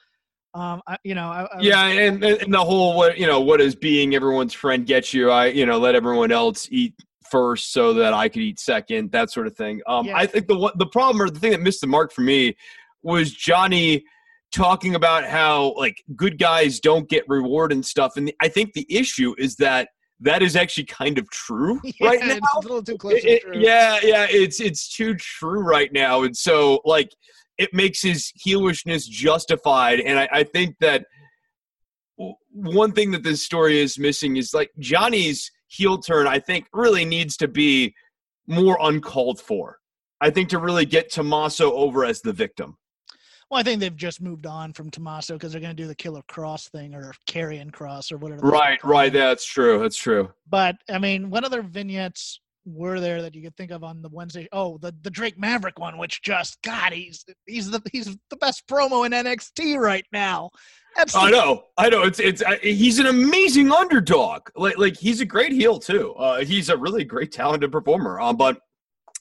Um, I, you know, I, I yeah, and, and the whole what you know, what is being everyone's friend get you? I you know, let everyone else eat first so that I could eat second, that sort of thing. Um, Yeah. I think the the problem or the thing that missed the mark for me was Johnny talking about how like good guys don't get reward and stuff, and I think the issue is that that is actually kind of true yeah, right now. it's a little too close It- to it- yeah, yeah, it's it's too true right now, and so like it makes his heelishness justified. And I, I think that one thing that this story is missing is like Johnny's heel turn. I think really needs to be more uncalled for. I think to really get Tommaso over as the victim. Well, I think they've just moved on from Tommaso because they're going to do the Killer Kross thing or Karrion Kross or whatever. Right, right. That's true. That's true. But I mean, what other vignettes were there that you could think of on the Wednesday? Oh, the the Drake Maverick one, which just God, he's he's the he's the best promo in NXT right now. That's I know, I know. It's it's. I, he's an amazing underdog. Like like he's a great heel too. Uh, he's a really great talented performer. Um, but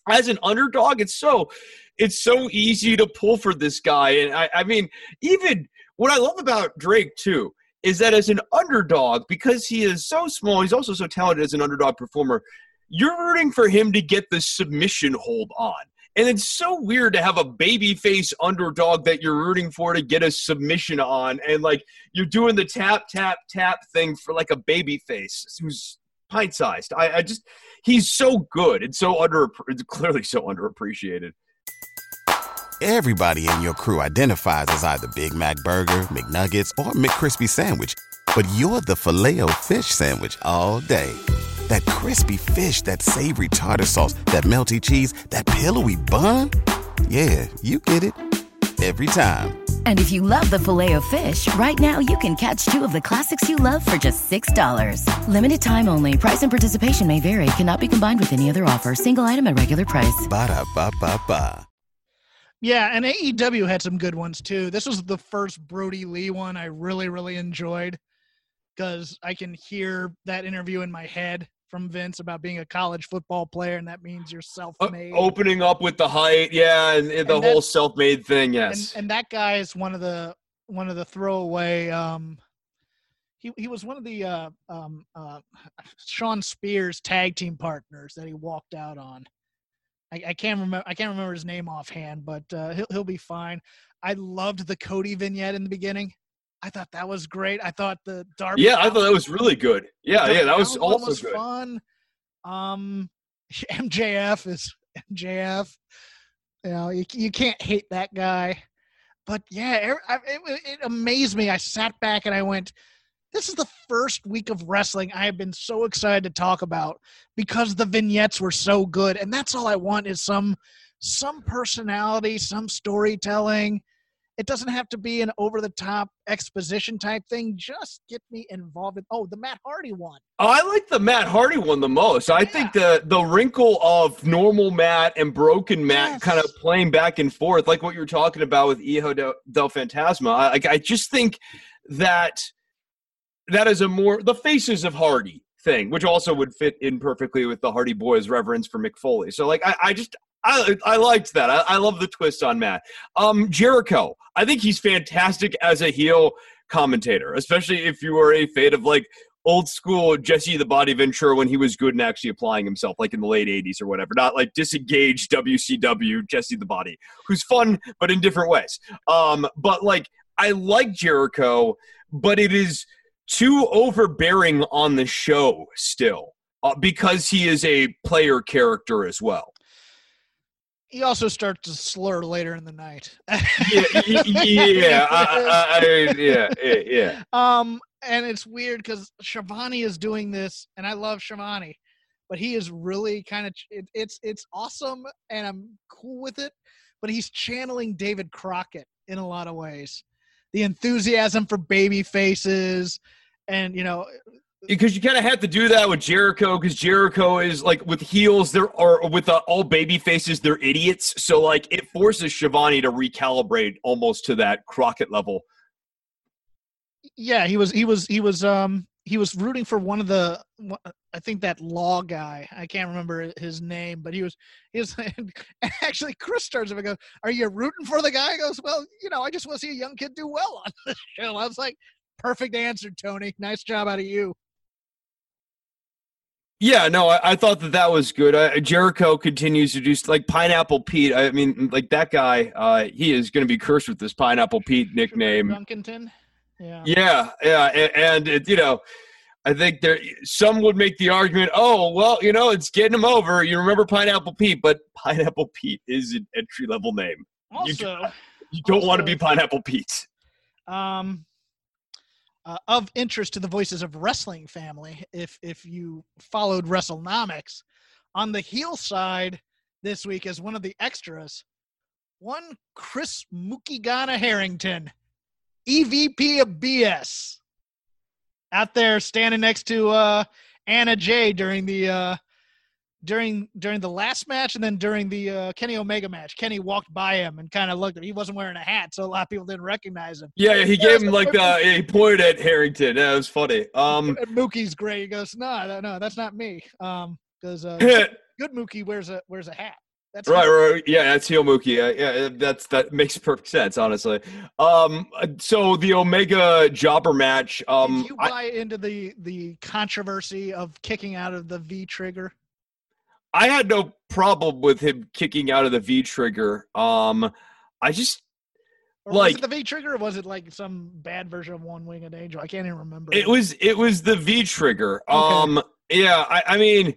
as an underdog, it's so it's so easy to pull for this guy. And I I mean, even what I love about Drake too is that as an underdog, because he is so small, he's also so talented as an underdog performer. You're rooting for him to get the submission hold on. And it's so weird to have a babyface underdog that you're rooting for to get a submission on. And like you're doing the tap, tap, tap thing for like a babyface who's pint sized. I, I just, he's so good and so under, it's clearly so underappreciated. Everybody in your crew identifies as either Big Mac Burger, McNuggets, or McCrispy Sandwich. But you're the filet fish Sandwich all day. That crispy fish, that savory tartar sauce, that melty cheese, that pillowy bun. Yeah, you get it. Every time. And if you love the filet of fish, right now you can catch two of the classics you love for just $6. Limited time only. Price and participation may vary. Cannot be combined with any other offer. Single item at regular price. Ba-da-ba-ba-ba. Yeah, and AEW had some good ones too. This was the first Brodie Lee one I really, really enjoyed because I can hear that interview in my head from Vince about being a college football player, and that means you're self-made. opening up with the height. Yeah. And, and the And whole that's- self made thing. and, Yes. and that guy is one of the one of the throwaway. Um, he he was one of the uh, um, uh, Shawn Spears tag team partners that he walked out on. I, I can't remember. I can't remember his name offhand, but uh, he'll he'll be fine. I loved the Cody vignette in the beginning. I thought that was great. I thought the Darby. yeah. I thought that was really good. Yeah. Yeah. That was also was good. fun. Um, MJF is MJF. You know, you, you can't hate that guy. But yeah, er- I- it, it amazed me. I sat back and I went, "This is the first week of wrestling I have been so excited to talk about because the vignettes were so good." And that's all I want is some some personality, some storytelling. It doesn't have to be an over the top exposition type thing. Just get me involved in. Oh, the Matt Hardy one. Oh, I like the Matt Hardy one the most. I think the the wrinkle of normal Matt and broken Matt Yes. kind of playing back and forth, like what you were talking about with Hijo del, del Fantasma. I, like, I just think that that is a more the faces of Hardy thing, which also would fit in perfectly with the Hardy Boys reverence for Mick Foley. So, like, I, I just I I liked that. I, I love the twist on Matt. Um, Jericho, I think he's fantastic as a heel commentator, especially if you are a fan of like old school Jesse the Body Ventura when he was good and actually applying himself, like in the late 80s or whatever. Not like disengaged WCW Jesse the Body, who's fun, but in different ways. Um, but like, I like Jericho, but it is too overbearing on the show still. Uh, because he is a player character as well. He also starts to slur later in the night. Yeah, yeah, I, I, I, yeah, yeah, yeah. Um, and it's weird because Schiavone is doing this, and I love Schiavone, but he is really kind of it, it's it's awesome, and I'm cool with it. But he's channeling David Crockett in a lot of ways. The enthusiasm for baby faces, and you know, because you kind of have to do that with Jericho because Jericho is like with heels there are with uh, all baby faces they're idiots so like it forces Schiavone to recalibrate almost to that Crockett level yeah, he was he was he was um he was rooting for one of the I think that law guy. I can't remember his name, but he was he was actually Chris turns him and goes, "Are you rooting for the guy?" He goes, "Well, you know, I just want to see a young kid do well on the show." I was like, "Perfect answer, Tony. Nice job out of you." Yeah, no, I, I thought that that was good. Uh, Jericho continues to do like Pineapple Pete. I mean, like that guy, uh, he is going to be cursed with this Pineapple Pete nickname. Duncanton. Yeah. Yeah, yeah, and, and it, you know, I think there some would make the argument, oh, well, you know, it's getting him over. You remember Pineapple Pete, but Pineapple Pete is an entry level name. Also, You don't want to be Pineapple Pete. um, uh, of interest to the Voices of Wrestling family, if if you followed WrestleNomics, on the heel side this week as one of the extras, one Chris Mookie Ghana Harrington, EVP of BS, out there standing next to uh, Anna Jay during the uh, during during the last match and then during the uh, Kenny Omega match. Kenny walked by him and kind of looked at him. He wasn't wearing a hat, so a lot of people didn't recognize him. Yeah, he gave him like the he pointed at Harrington. That was funny. Um, And Mookie's great. He goes, no, no, no, that's not me. Um, because uh, good Mookie wears a wears a hat. That's right, right, yeah, that's heel Mookie. Uh, yeah, that's that makes perfect sense, honestly. Um, uh, so the Omega Jobber match. Um, Did you I, buy into the the controversy of kicking out of the V trigger? I had no problem with him kicking out of the V trigger. Um, I just Or was Like- it the V trigger or was it like some bad version of One Winged Angel? I can't even remember. It was it was the V trigger. Okay. Um yeah, I, I mean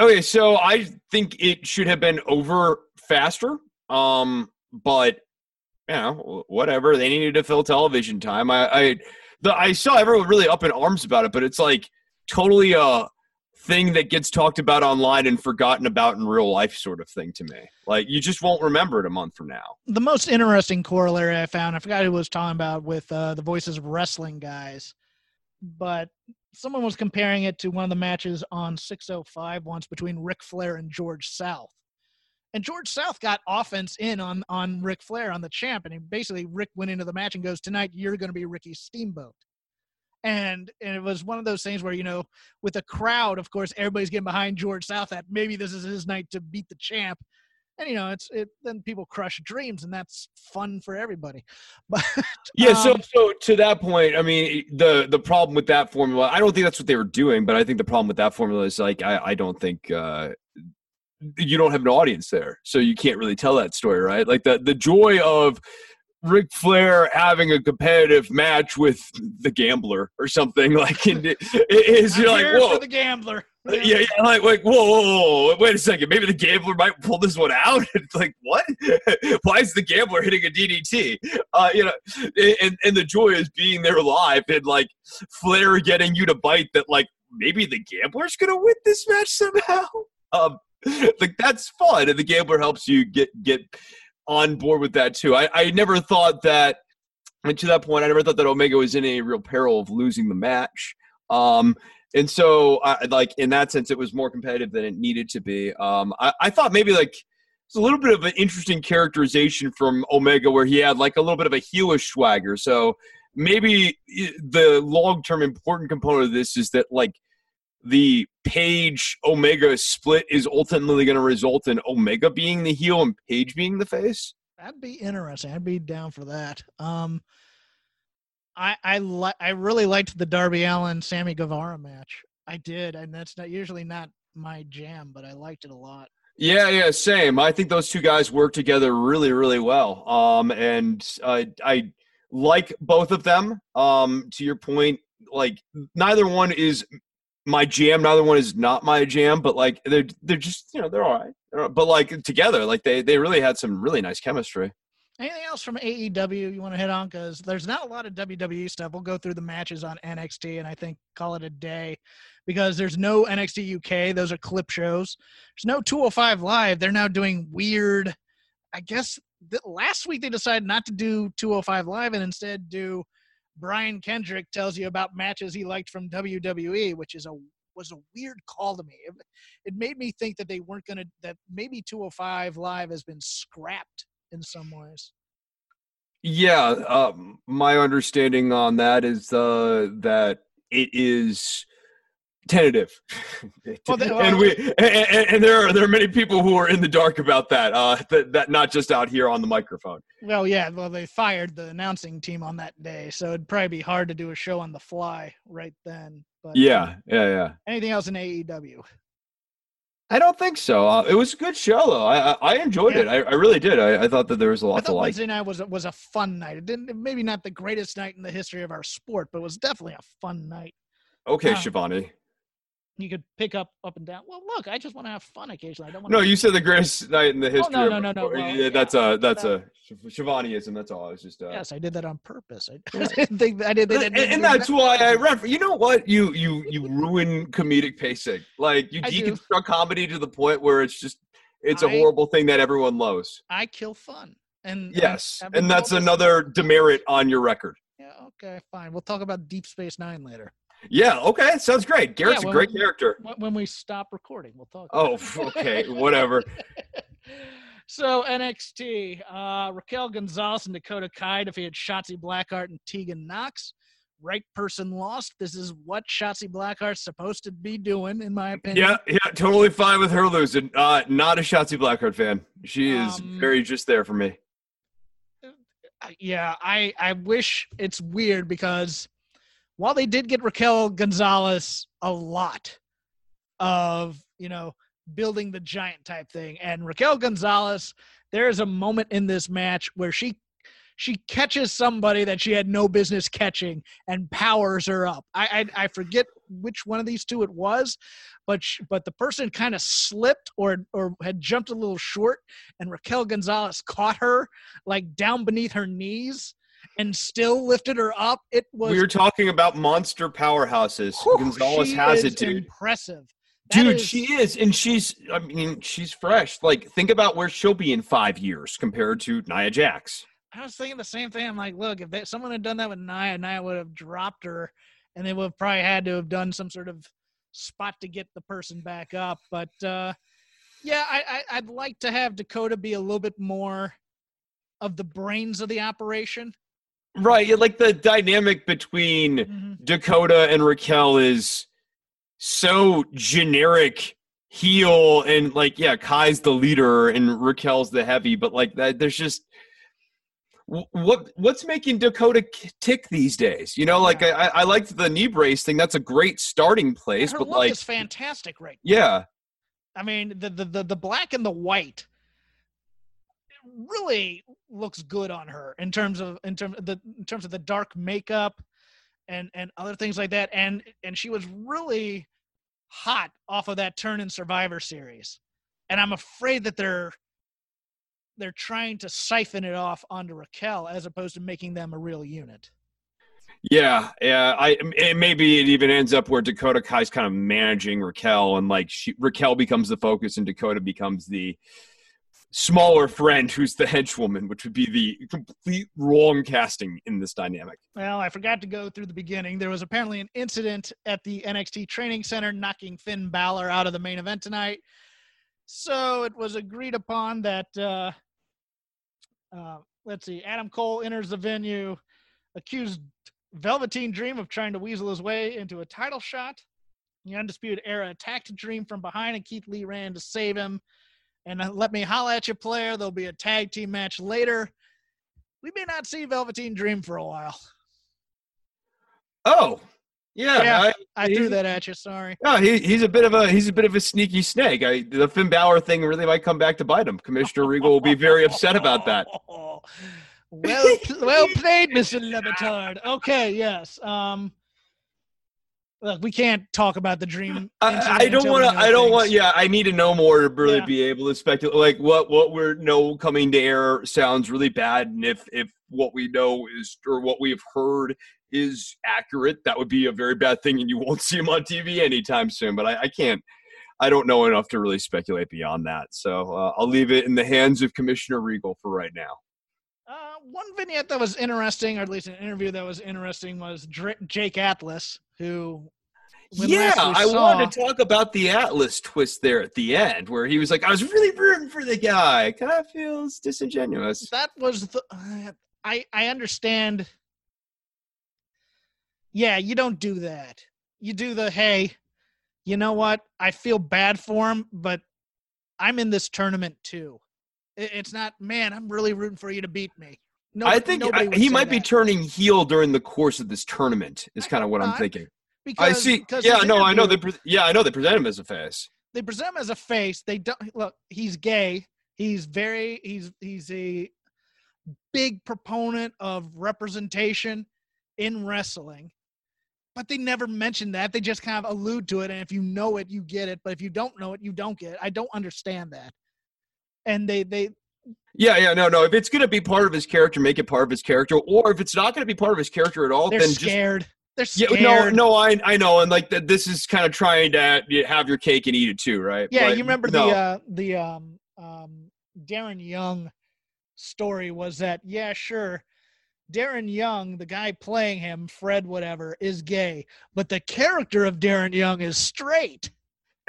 okay, so I think it should have been over faster. Um but you know, whatever. They needed to fill television time. I I the I saw everyone really up in arms about it, but it's like totally a thing that gets talked about online and forgotten about in real life sort of thing to me. Like you just won't remember it a month from now. the most interesting corollary I found. I forgot who was talking about with uh, the Voices of Wrestling guys, but someone was comparing it to one of the matches on 605 once between Ric Flair and George South. And George South got offense in on on Ric Flair on the champ, and he basically Ric went into the match and goes, "Tonight you're going to be Ricky Steamboat." And and it was one of those things where you know, with a crowd, of course, everybody's getting behind George South. That maybe this is his night to beat the champ and you know it's it then people crush dreams and that's fun for everybody but Yeah, so um, so to that point, I mean the the problem with that formula, I don't think that's what they were doing, but I think the problem with that formula is like I, I don't think uh you don't have an audience there. So you can't really tell that story, right? Like the the joy of Ric Flair having a competitive match with the gambler or something like and it, it is you're like, whoa. for the gambler yeah, yeah, like, like whoa, whoa, whoa, whoa, wait a second. Maybe the gambler might pull this one out. It's like, what? Why is the gambler hitting a DDT? Uh, you know, and and the joy is being there live and like Flair getting you to bite that like maybe the gambler's gonna win this match somehow. Um, like that's fun, and the gambler helps you get get on board with that too. I I never thought that. And to that point, I never thought that Omega was in any real peril of losing the match. Um, and so, I like in that sense, it was more competitive than it needed to be. Um, I, I thought maybe like it's a little bit of an interesting characterization from Omega, where he had like a little bit of a heelish swagger. So maybe the long term important component of this is that like the Page Omega split is ultimately going to result in Omega being the heel and Page being the face. that'd be interesting i'd be down for that um i i li- i really liked the darby allin sammy guevara match i did and that's not usually not my jam but i liked it a lot Yeah, yeah, same. I think those two guys work together really, really well. Um, and uh, I like both of them. Um, to your point, like neither one is my jam, Another one is not my jam, but like they're they're just you know they're all right. They're But like together, like they they really had some really nice chemistry. Anything else from AEW you want to hit on? Because there's not a lot of WWE stuff. We'll go through the matches on NXT and I think call it a day because there's no NXT UK. Those are clip shows. There's no 205 Live. They're now doing weird. I guess th- last week they decided not to do 205 Live and instead do Brian Kendrick tells you about matches he liked from WWE, which is a was a weird call to me. It, it made me think that they weren't to that maybe 205 Live has been scrapped in some ways. Yeah, um, my understanding on that is uh, that it is tentative Well, they- and we and, and, and there are there are many people who are in the dark about that uh that, that not just out here on the microphone Well, yeah. Well, they fired the announcing team on that day, so it'd probably be hard to do a show on the fly right then. But yeah yeah yeah Anything else in AEW? i don't think so uh, it was a good show though i i, I enjoyed Yeah. it I, I really did I, I thought that there was a lot to thought like Wednesday night was a, was a fun night. It didn't maybe not the greatest night in the history of our sport, but it was definitely a fun night. okay uh, Schiavone. You could pick up up and down. Well, look, I just want to have fun occasionally. I don't want. no you said the greatest night in the history no, no, no, no, well, Yeah, that's yeah, a that's that- a Schiavoneism that's all it's just uh Yes, I did that on purpose. I didn't think I did. They and, and that's why I refer. You know what? You you you ruin comedic pacing. Like you I do. deconstruct comedy to the point where it's just it's a I- horrible thing that everyone loves. I kill fun. And Yes, I've and that's another demerit on your record. Yeah. Okay. Fine. We'll talk about Deep Space Nine later. Yeah. Okay. Sounds great. Garak's well, a great we- character. When we stop recording, we'll talk. Oh, okay. Whatever. so NXT, uh, Raquel Gonzalez and Dakota Kai defeated Shotzi Blackheart and Tegan Knox. Right person lost. This is what Shotzi Blackheart's supposed to be doing, in my opinion. Yeah. Yeah. Totally fine with her losing. Uh, not a Shotzi Blackheart fan. She is Um, very just there for me. Yeah, I I wish it's weird because while they did get Raquel Gonzalez a lot of you know building the giant type thing, and Raquel Gonzalez, there is a moment in this match where she she catches somebody that she had no business catching and powers her up. I I, I forget which one of these two it was, but sh- but the person kind of slipped or or had jumped a little short, and Raquel Gonzalez caught her like down beneath her knees and still lifted her up. It was We were talking about monster powerhouses. whew, Gonzalez has it, dude. Impressive. That Dude, is- she is, and she's. I mean, she's fresh. Like, think about where she'll be in five years compared to Nia Jax. I was thinking the same thing. I'm like, look, if they, someone had done that with Nia, Nia would have dropped her, and they would have probably had to have done some sort of spot to get the person back up. But uh, yeah, I, I, I'd like to have Dakota be a little bit more of the brains of the operation. Right, yeah, like the dynamic between Mhm. Dakota and Raquel is so generic heel and like yeah kai's the leader and raquel's the heavy but like that there's just what what's making dakota tick these days you know like Yeah. I, I liked the knee brace thing that's a great starting place Her but like is fantastic right yeah I mean, the, the the the black and the white really looks good on her in terms of in terms of the in terms of the dark makeup and and other things like that. And and she was really hot off of that turn in Survivor Series, and I'm afraid that they're they're trying to siphon it off onto Raquel as opposed to making them a real unit. Yeah, yeah. I maybe it even ends up where Dakota Kai's kind of managing Raquel, and like she, Raquel becomes the focus, and Dakota becomes the smaller friend who's the henchwoman, which would be the complete wrong casting in this dynamic. Well, I forgot to go through the beginning. There was apparently an incident at the NXT training center knocking Finn Balor out of the main event tonight. So it was agreed upon that, uh, uh, let's see, Adam Cole enters the venue, accused Velveteen Dream of trying to weasel his way into a title shot. The Undisputed Era attacked Dream from behind, and Keith Lee ran to save him. And uh, let me holla at you, player. There'll be a tag team match later. We may not see Velveteen Dream for a while. Oh, yeah. Yeah. I, I threw that at you. Sorry. yeah, he, he's a bit of a he's a bit of a sneaky snake. I, the Finn Balor thing really might come back to bite him. Commissioner Regal will be very upset about that. Well, well played, Mister Levitard. Okay, yes. Um, look, we can't talk about the dream. I, I don't want to. I don't want. Yeah, I need to know more to really Yeah. be able to speculate. Like what what we're know coming to air sounds really bad, and if if what we know is or what we have heard is accurate, that would be a very bad thing, and you won't see him on TV anytime soon. But I, I can't. I don't know enough to really speculate beyond that. So uh, I'll leave it in the hands of Commissioner Regal for right now. One vignette that was interesting, or at least an interview that was interesting, was Dra- Jake Atlas, who. yeah, I saw- wanted to talk about the Atlas twist there at the end, where he was like, "I was really rooting for the guy." Kind of feels disingenuous. that was the uh, I I understand Yeah, you don't do that. You do the hey, you know what? I feel bad for him, but I'm in this tournament too. It's not, man. I'm really rooting for you to beat me. No, I think I- he might be turning heel during the course of this tournament. Is I kind of what I'm thinking. Because, I see. Yeah, no, I know they. Pre- yeah, I know they present him as a face. they present him as a face. They don't look. He's gay. He's very. He's he's a big proponent of representation in wrestling, but they never mention that. They just kind of allude to it, and if you know it, you get it. But if you don't know it, you don't get it. I don't understand that. And they they Yeah, yeah, no, no. If it's going to be part of his character, make it part of his character. Or if it's not going to be part of his character at all, they're then just scared. they're scared. yeah. No, no, I I know, and like th- this is kind of trying to have your cake and eat it too, right? Yeah, But you remember no. the uh, the um, um, Darren Young story was that yeah, sure, Darren Young, the guy playing him, Fred, whatever, is gay, but the character of Darren Young is straight.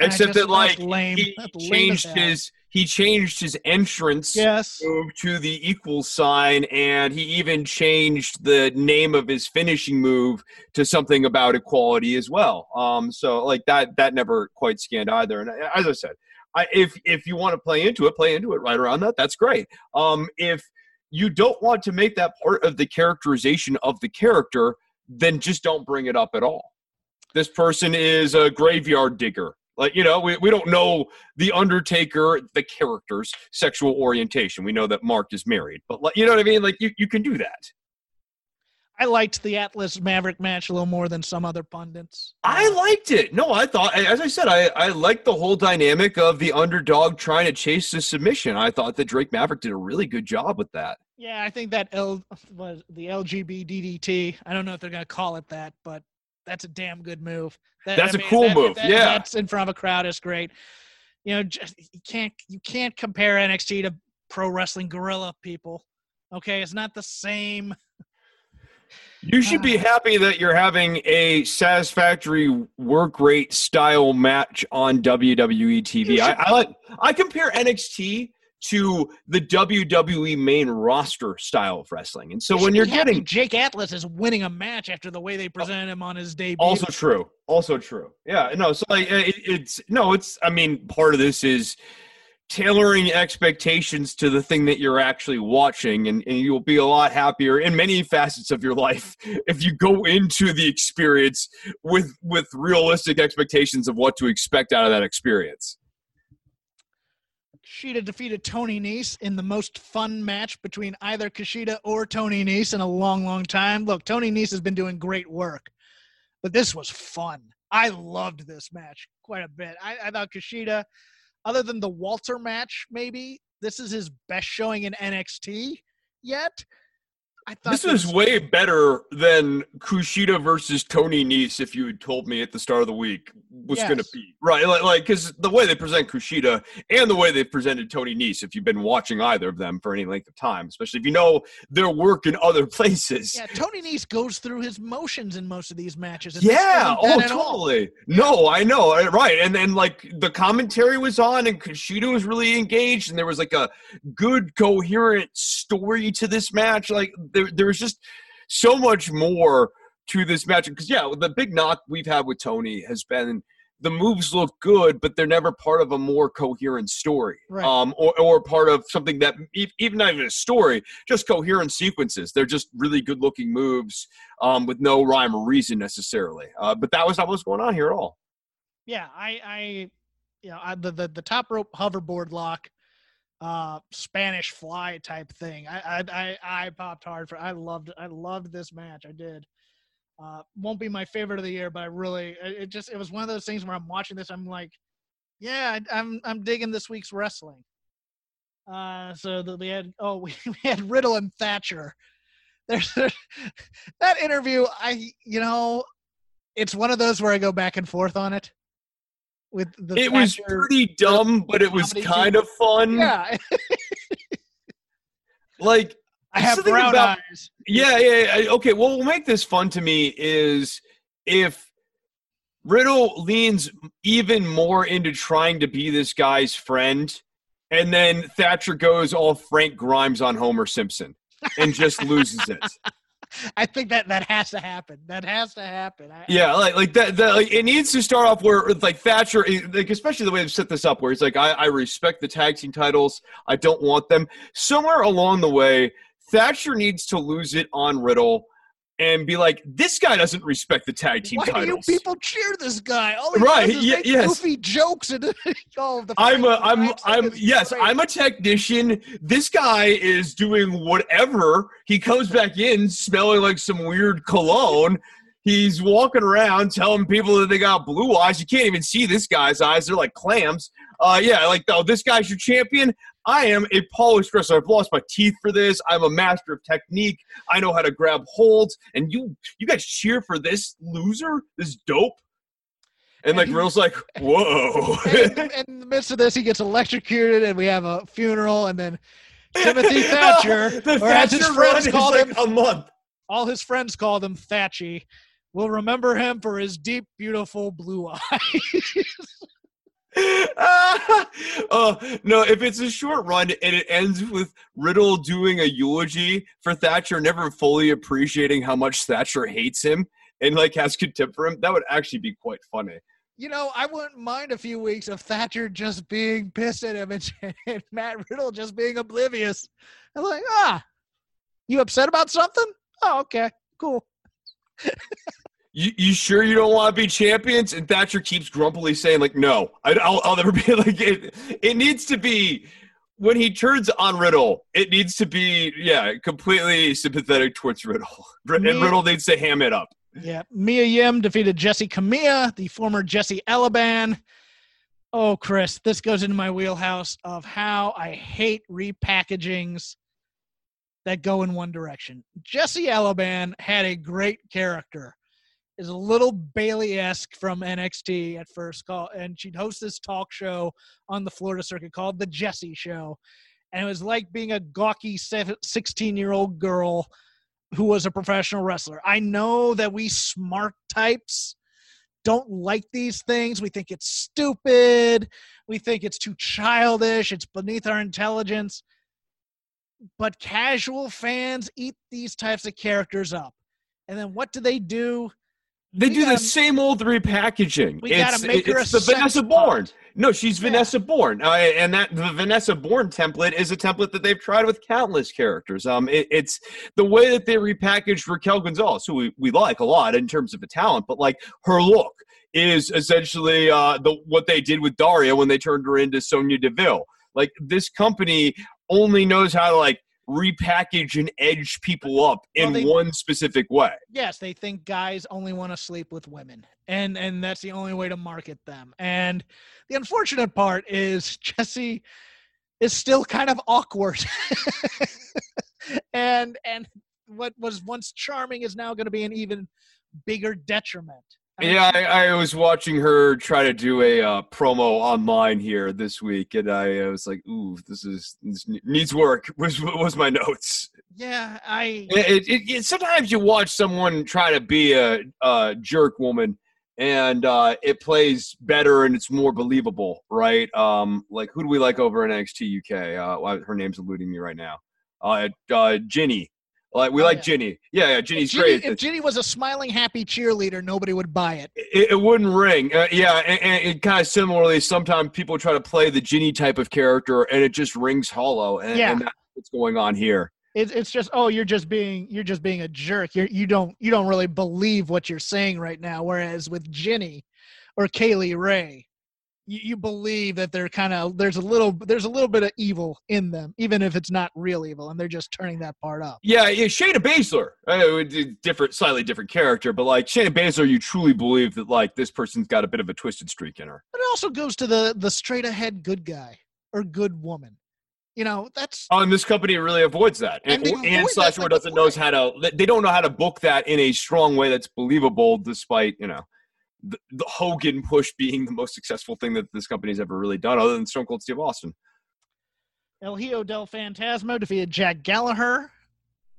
Except just- that like lame. he changed his he changed his entrance Yes. move to the equal sign and he even changed the name of his finishing move to something about equality as well. Um so like that that never quite scanned either. And as i said I, if if you want to play into it play into it right around that that's great. Um if you don't want to make that part of the characterization of the character then just don't bring it up at all. This person is a graveyard digger like you know we, we don't know the undertaker the character's sexual orientation. We know that mark is married but like, you know what i mean? Like you, you can do that. I liked the Atlas Maverick match a little more than some other pundits. i liked it. No i thought as i said i i liked the whole dynamic of the underdog trying to chase the submission. I thought that drake maverick did a really good job with that. Yeah, I think that L was the LGBDDT. I don't know if they're gonna call it that, but that's a damn good move. That- That's a cool move, yeah. that's in front of a crowd is great. You know, just, you can't you can't compare NXT to Pro Wrestling Guerrilla people. Okay, it's not the same. You should be Ah. happy that you're having a satisfactory work rate style match on WWE TV. I, I like I compare NXT to the WWE main roster style of wrestling, and so You when you're getting Jake Atlas is winning a match after the way they presented him on his debut. also true, also true, yeah, no, so like it, it's no, it's I mean part of this is tailoring expectations to the thing that you're actually watching and, and you'll be a lot happier in many facets of your life if you go into the experience with with realistic expectations of what to expect out of that experience Kushida defeated Tony Nese in the most fun match between either Kushida or Tony Nese in a long, long time. Look, Tony Nese has been doing great work, but this was fun. I loved this match quite a bit. I, I thought Kushida, other than the Walter match, maybe this is his best showing in NXT yet. I thought this was way better than Kushida versus Tony Nese if you had told me at the start of the week was going to be right like like cuz the way they present Kushida and the way they've presented Tony Nese if you've been watching either of them for any length of time especially if you know their work in other places Yeah, Tony Nese goes through his motions in most of these matches. and Yeah. Oh, totally. No, I know. Right. And then like the commentary was on, and Kushida was really engaged, and there was like a good, coherent story to this match. Like there, there was just so much more to this match. Because yeah, the big knock we've had with Tony has been the moves look good, but they're never part of a more coherent story, Right. um, or, or part of something that even not even a story, just coherent sequences. They're just really good looking moves um, with no rhyme or reason necessarily. Uh, but that was not what's going on here at all. Yeah, I, I, you know, I, the, the the top rope hoverboard lock, uh, Spanish fly type thing. I, I, I, I popped hard for. I loved, I loved this match. I did. Uh, won't be my favorite of the year, but I really, it just, it was one of those things where I'm watching this, I'm like, yeah, I, I'm, I'm digging this week's wrestling. Uh, so the, we had, oh, we, we had Riddle and Thatcher. There's that interview. I, you know, it's one of those where I go back and forth on it. With the it was pretty dumb, but it was kind of fun. yeah. Like, I have Something brown about- eyes. yeah, yeah, yeah. Okay, what will make this fun to me is if Riddle leans even more into trying to be this guy's friend, and then Thatcher goes all Frank Grimes on Homer Simpson and just loses it. I think that that has to happen. That has to happen. I, Yeah, like like that. that like, it needs to start off where like Thatcher, eh, like especially the way they've set this up, where he's like, I, I respect the tag team titles, I don't want them. Somewhere along the way, Thatcher needs to lose it on Riddle and be like, this guy doesn't respect the tag team Why do you people cheer this guy? All he Right, does make yes. goofy jokes and oh, the I'm a, I'm, I'm, yes, great. I'm a technician. This guy is doing whatever. He comes back in smelling like some weird cologne. He's walking around telling people that they got blue eyes. You can't even see this guy's eyes; they're like clams. Uh, yeah, like oh, this guy's your champion. I am a polished wrestler. I've lost my teeth for this. I'm a master of technique. I know how to grab holds. And you, you guys cheer for this loser, this dope. And like he- Riddle's like, whoa. And in, the, in the midst of this, he gets electrocuted, and we have a funeral, and then Timothy Thatcher, the or as his friends called like him, a month. all his friends called him Thatchy, We'll remember him for his deep, beautiful blue eyes. Uh, no, if it's a short run and it ends with Riddle doing a eulogy for Thatcher, never fully appreciating how much Thatcher hates him and like has contempt for him, that would actually be quite funny. you know, I wouldn't mind a few weeks of Thatcher just being pissed at him and, and Matt Riddle just being oblivious. I'm like, ah, you upset about something? Oh, okay, cool. You, you sure you don't want to be champions? And Thatcher keeps grumpily saying, like, no, I, will I'll never be like it. It needs to be when he turns on Riddle. It needs to be yeah, completely sympathetic towards Riddle, and Me- Riddle needs to ham it up. Yeah, Mia Yim defeated Jessi Kamea, the former Jesse Elaban. Oh, Chris, this goes into my wheelhouse of how I hate repackagings that go in one direction. Jesse Elaban had a great character. Is a little Bayley-esque from NXT at first call, and she'd host this talk show on the Florida circuit called the Jesse Show, and it was like being a gawky sixteen-year-old girl who was a professional wrestler. I know that we smart types don't like these things. We think it's stupid. We think it's too childish. It's beneath our intelligence. But casual fans eat these types of characters up. And then what do they do? They We do gotta- the same old repackaging. We gotta it's make her it's a the Vanessa Borne. No, she's Yeah. Vanessa Borne, uh, and that the Vanessa Borne template is a template that they've tried with countless characters. Um, it, it's the way that they repackaged Raquel Gonzalez, who we, we like a lot in terms of a talent, but like her look is essentially uh, the what they did with Daria when they turned her into Sonya Deville. Like this company only knows how to like repackage and edge people up in Well, they- one specific way. yes they think guys only want to sleep with women and and that's the only way to market them. And the unfortunate part is jesse is still kind of awkward. And and what was once charming is now going to be an even bigger detriment Yeah, I, I was watching her try to do a uh, promo online here this week, and I, I was like, "Ooh, this is this needs work." Was was my notes? yeah i It, it, it, sometimes you watch someone try to be a, a jerk woman, and uh, it plays better and it's more believable, right? Um, like who do we like over in NXT UK? Uh, her name's eluding me right now. Uh, uh, Jinny. Like we Oh, like yeah. Jinny. Yeah, yeah, Jinny's Jinny, great. if. Jinny was a smiling happy cheerleader nobody would buy it it, it wouldn't ring. Uh, yeah, and, and it kind of similarly, sometimes people try to play the Jinny type of character, and it just rings hollow. And, Yeah. and that's what's going on here. it's it's just oh you're just being you're just being a jerk you're you don't you don't really believe what you're saying right now whereas with Jinny or Kay Lee Ray you, you believe that they're kind of there's a little there's a little bit of evil in them even if it's not real evil and they're just turning that part up Yeah, yeah Shayna Baszler, uh, different, slightly different character, but like Shayna Baszler, you truly believe that like this person's got a bit of a twisted streak in her. but it also goes to the the straight ahead good guy or good woman you know that's Oh, and this company really avoids that, and, And and slash of doesn't knows how to. They don't know how to book that in a strong way that's believable, despite you know. The, the Hogan push being the most successful thing that this company's ever really done, other than Stone Cold Steve Austin. El Hijo del Fantasma defeated Jack Gallagher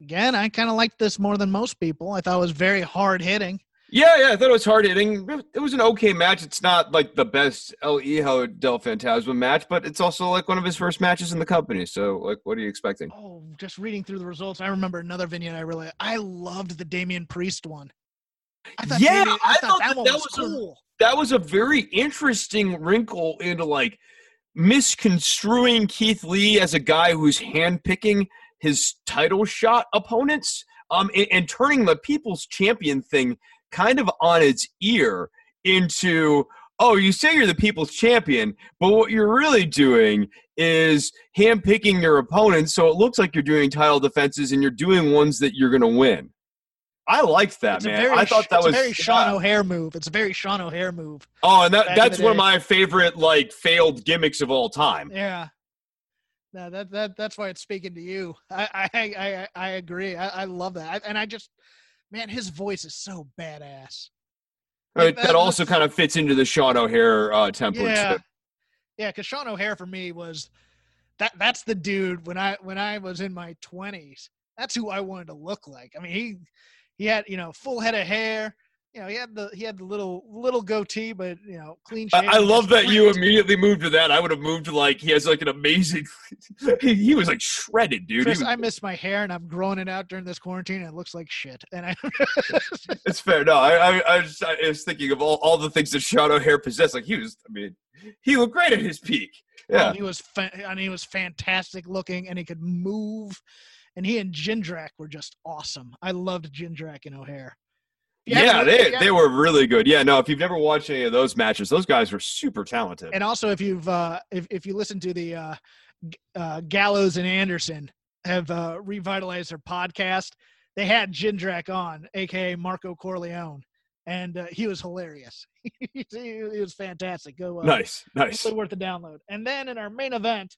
again I kind of liked this more than most people I thought it was very hard hitting Yeah, yeah, I thought it was hard hitting. It was an okay match. It's not like the best El Hijo del Fantasma match, but it's also like one of his first matches in the company. So, like, what are you expecting? Oh, just reading through the results, I remember another vignette I really I loved the Damian Priest one. I Yeah, Damian- I thought thought that that that was, was a- That was a very interesting wrinkle into like misconstruing Keith Lee as a guy who's handpicking his title shot opponents, um, and, and turning the People's Champion thing kind of on its ear into oh, you say you're the people's champion, but what you're really doing is handpicking your opponents so it looks like you're doing title defenses and you're doing ones that you're going to win. I liked that, It's man. very, I thought that was a very Sean yeah. O'Haire move. It's a very Sean O'Haire move. Oh, and that, that's one of my favorite like failed gimmicks of all time. Yeah. No, that that that's why it's speaking to you. I I I, I agree. I, I love that. I, and I just, man, his voice is so badass. Right, that, that- also kind of fits into the Sean O'Haire uh, template. Yeah, too. yeah. Because Sean O'Haire for me was that. That's the dude when I when I was in my twenties. That's who I wanted to look like. I mean, he he had you know full head of hair. You know, he had the he had the little little goatee, but you know, clean. I, shaven, I love that you immediately moved to that. I would have moved to like he has like an amazing. he, he was like shredded, dude. Chris, was- I miss my hair, and I'm growing it out during this quarantine, and it looks like shit. And I, it's fair. No, I, I, I, was, I was thinking of all, all the things that Sean O'Haire possessed. Like he was, I mean, he looked great at his peak. Oh, yeah. Oh, he was fa- and he was fantastic looking, and he could move. And he and Jindrak were just awesome. I loved Jindrak and O'Haire. If you Yeah, they if they were really good. Yeah, no, if you've never watched any of those matches, those guys were super talented. and also if you've uh if, if you listen to the uh, uh gallows and anderson have uh revitalized their podcast they had jindrak on aka marco corleone and uh, he was hilarious he, he was fantastic go uh, nice, nice. really worth the download and then in our main event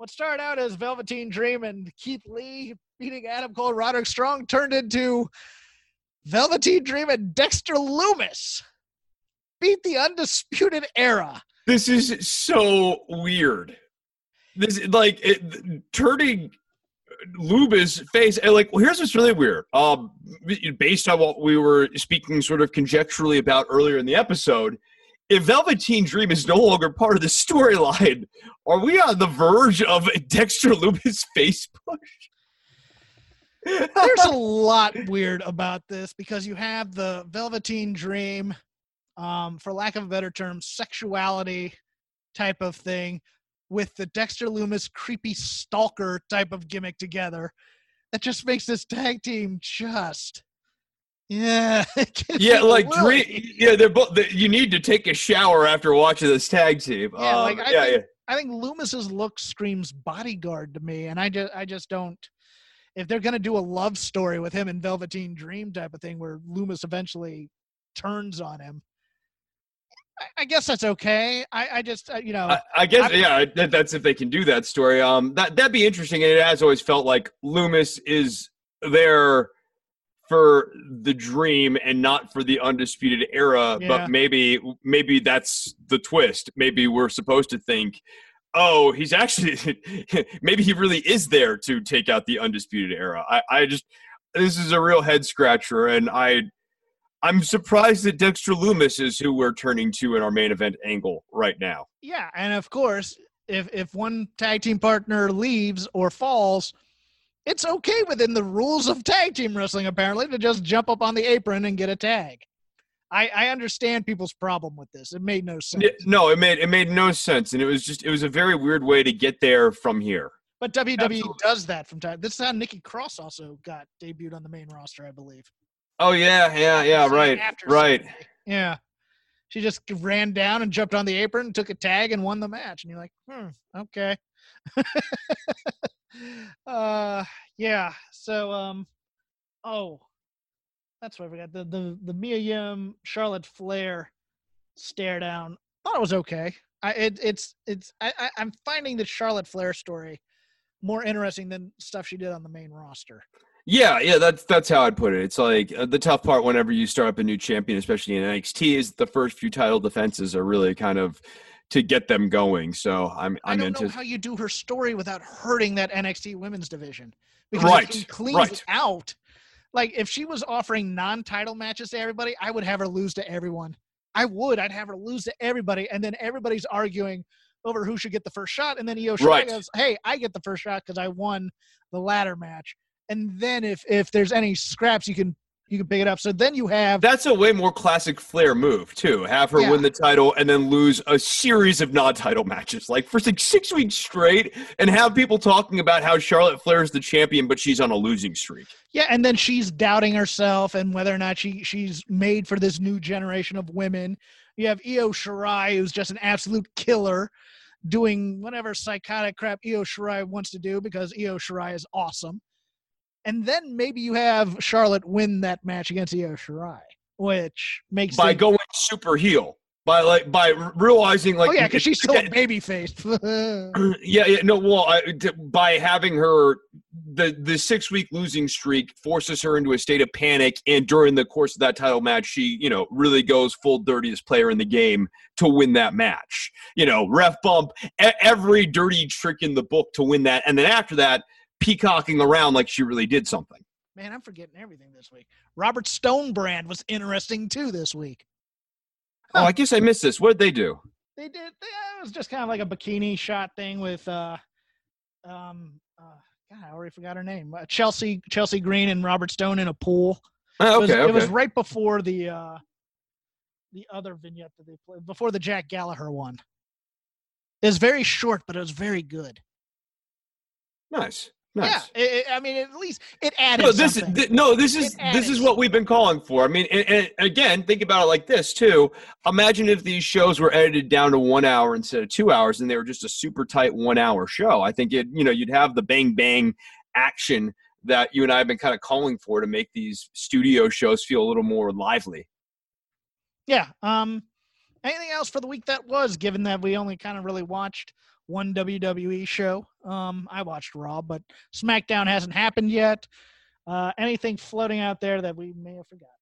what started out as velveteen dream and keith lee beating adam cole roderick strong turned into velveteen dream and dexter lumis beat the undisputed era This is so weird. This is like it, turning Lumis face. And like, well, here's what's really weird. Um, based on what we were speaking sort of conjecturally about earlier in the episode, if Velveteen Dream is no longer part of the storyline, are we on the verge of Dexter Lumis face push? there's a lot weird about this because you have the velveteen dream um, for lack of a better term sexuality type of thing with the dexter lumis creepy stalker type of gimmick together that just makes this tag team just yeah yeah, like. Dream. Yeah, they're both. They, you need to take a shower after watching this tag team. Yeah, like, Um, I yeah, think- yeah. I think Lumis's look screams bodyguard to me, and I just I just don't. If they're gonna do a love story with him and Velveteen Dream type of thing, where Lumis eventually turns on him, I, guess that's okay. I, I just uh, you know I, I guess I- yeah, that, that's if they can do that story. Um, that that'd be interesting, and it has always felt like Lumis is there for the dream and not for the undisputed era. Yeah. But maybe maybe that's the twist. Maybe we're supposed to think, oh, he's actually maybe he really is there to take out the undisputed era. I, I just this is a real head scratcher, and I. I'm surprised that Dexter Lumis is who we're turning to in our main event angle right now. yeah, and of course if if one tag team partner leaves or falls. It's okay within the rules of tag team wrestling, apparently, to just jump up on the apron and get a tag. I, I understand people's problem with this. It made no sense. No, it made it made no sense, and it was just it was a very weird way to get there from here. But WWE Absolutely. does that from time. This is how Nikki Cross also got debuted on the main roster, I believe. Oh yeah, yeah, yeah, right, right. somebody. Yeah. She just ran down and jumped on the apron, took a tag, and won the match. And you're like, hmm, okay. uh, yeah. So, um, oh, that's what I forgot. The the the Mia Yim Charlotte Flair stare down. Thought it was okay. I it, it's it's I, I I'm finding the Charlotte Flair story more interesting than stuff she did on the main roster. Yeah, yeah, that's that's how I'd put it. It's like uh, the tough part whenever you start up a new champion, especially in NXT, is the first few title defenses are really kind of to get them going. So I'm I I'm don't know into how you do her story without hurting that NXT women's division. Because Right, if he cleans right. out, like if she was offering non-title matches to everybody, I would have her lose to everyone. I would. I'd have her lose to everybody, and then everybody's arguing over who should get the first shot, and then Io Shirai Right. goes, "Hey, I get the first shot because I won the ladder match." And then if if there's any scraps, you can you can pick it up. So then you have That's a way more classic Flair move too. Have her Yeah. win the title and then lose a series of non-title matches, like for like six weeks straight, and have people talking about how Charlotte Flair is the champion, but she's on a losing streak. Yeah, and then she's doubting herself and whether or not she she's made for this new generation of women. You have Io Shirai, who's just an absolute killer, doing whatever psychotic crap Io Shirai wants to do because Io Shirai is awesome. And then maybe you have Charlotte win that match against Io Shirai, which makes by it, going super heel, by like by realizing like oh yeah, because she's still a baby faced. yeah, yeah, no, well, I, d- by having her the the six week losing streak forces her into a state of panic, and during the course of that title match, she you know really goes full dirtiest player in the game to win that match. You know, ref bump, every dirty trick in the book to win that, and then after that, peacocking around like she really did something. Man, I'm forgetting everything this week. Robert Stone brand was interesting too this week. Oh, I guess I missed this. What did they do? they did they, it was just kind of like a bikini shot thing with uh um uh God, I already forgot her name. Uh, Chelsea Chelsea Green and Robert Stone in a pool. Oh, It was, okay, it was right before the uh the other vignette that they played before the Jack Gallagher one. It was very short, but it was very good. Nice, nice. Yeah, it, I mean, at least it added. No, this is something. th- no, this is this is what we've been calling for. I mean, and, and again, think about it like this too. Imagine if these shows were edited down to one hour instead of two hours, and they were just a super tight one hour show. I think it, you know, you'd have the bang bang action that you and I have been kind of calling for to make these studio shows feel a little more lively. Yeah. Um. Anything else for the week that was? Given that we only kind of really watched one WWE show. Um. I watched Raw, but SmackDown hasn't happened yet. Uh. Anything floating out there that we may have forgotten?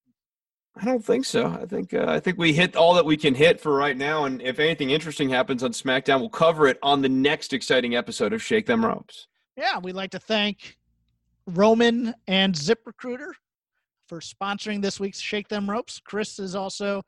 I don't think so. I think uh, I think we hit all that we can hit for right now, and if anything interesting happens on SmackDown, we'll cover it on the next exciting episode of Shake Them Ropes. Yeah, we'd like to thank Roman and ZipRecruiter for sponsoring this week's Shake Them Ropes. Chris is also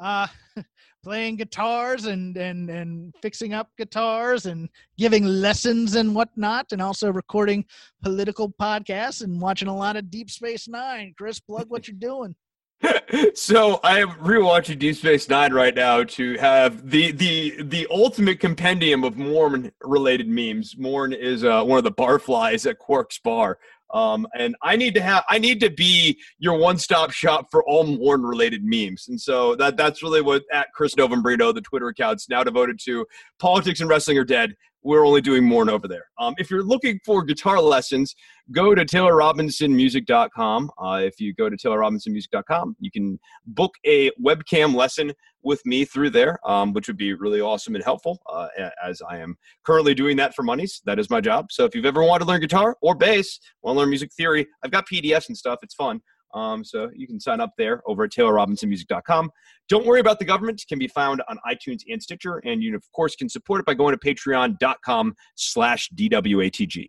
uh, playing guitars and, and, and fixing up guitars and giving lessons and whatnot, and also recording political podcasts and watching a lot of Deep Space Nine. Chris, plug what you're doing. so I am rewatching Deep Space Nine right now to have the the the ultimate compendium of Mormon related memes. Morn is uh, one of the barflies at Quark's bar. Um, and I need to have I need to be your one stop shop for all Morn related memes. And so that that's really what at Chris Novembrino, the Twitter account's now devoted to. Politics and wrestling are dead. We're only doing Morn over there. Um, if you're looking for guitar lessons, go to TaylorRobinsonMusic.com. Uh, if you go to TaylorRobinsonMusic.com, you can book a webcam lesson with me through there, um, which would be really awesome and helpful uh, as I am currently doing that for monies. That is my job. So if you've ever wanted to learn guitar or bass, want to learn music theory, I've got PDFs and stuff. It's fun. Um, so you can sign up there over at TaylorRobinsonMusic.com. Don't worry about the government. Can be found on iTunes and Stitcher. And you, of course, can support it by going to patreon.com slash DWATG.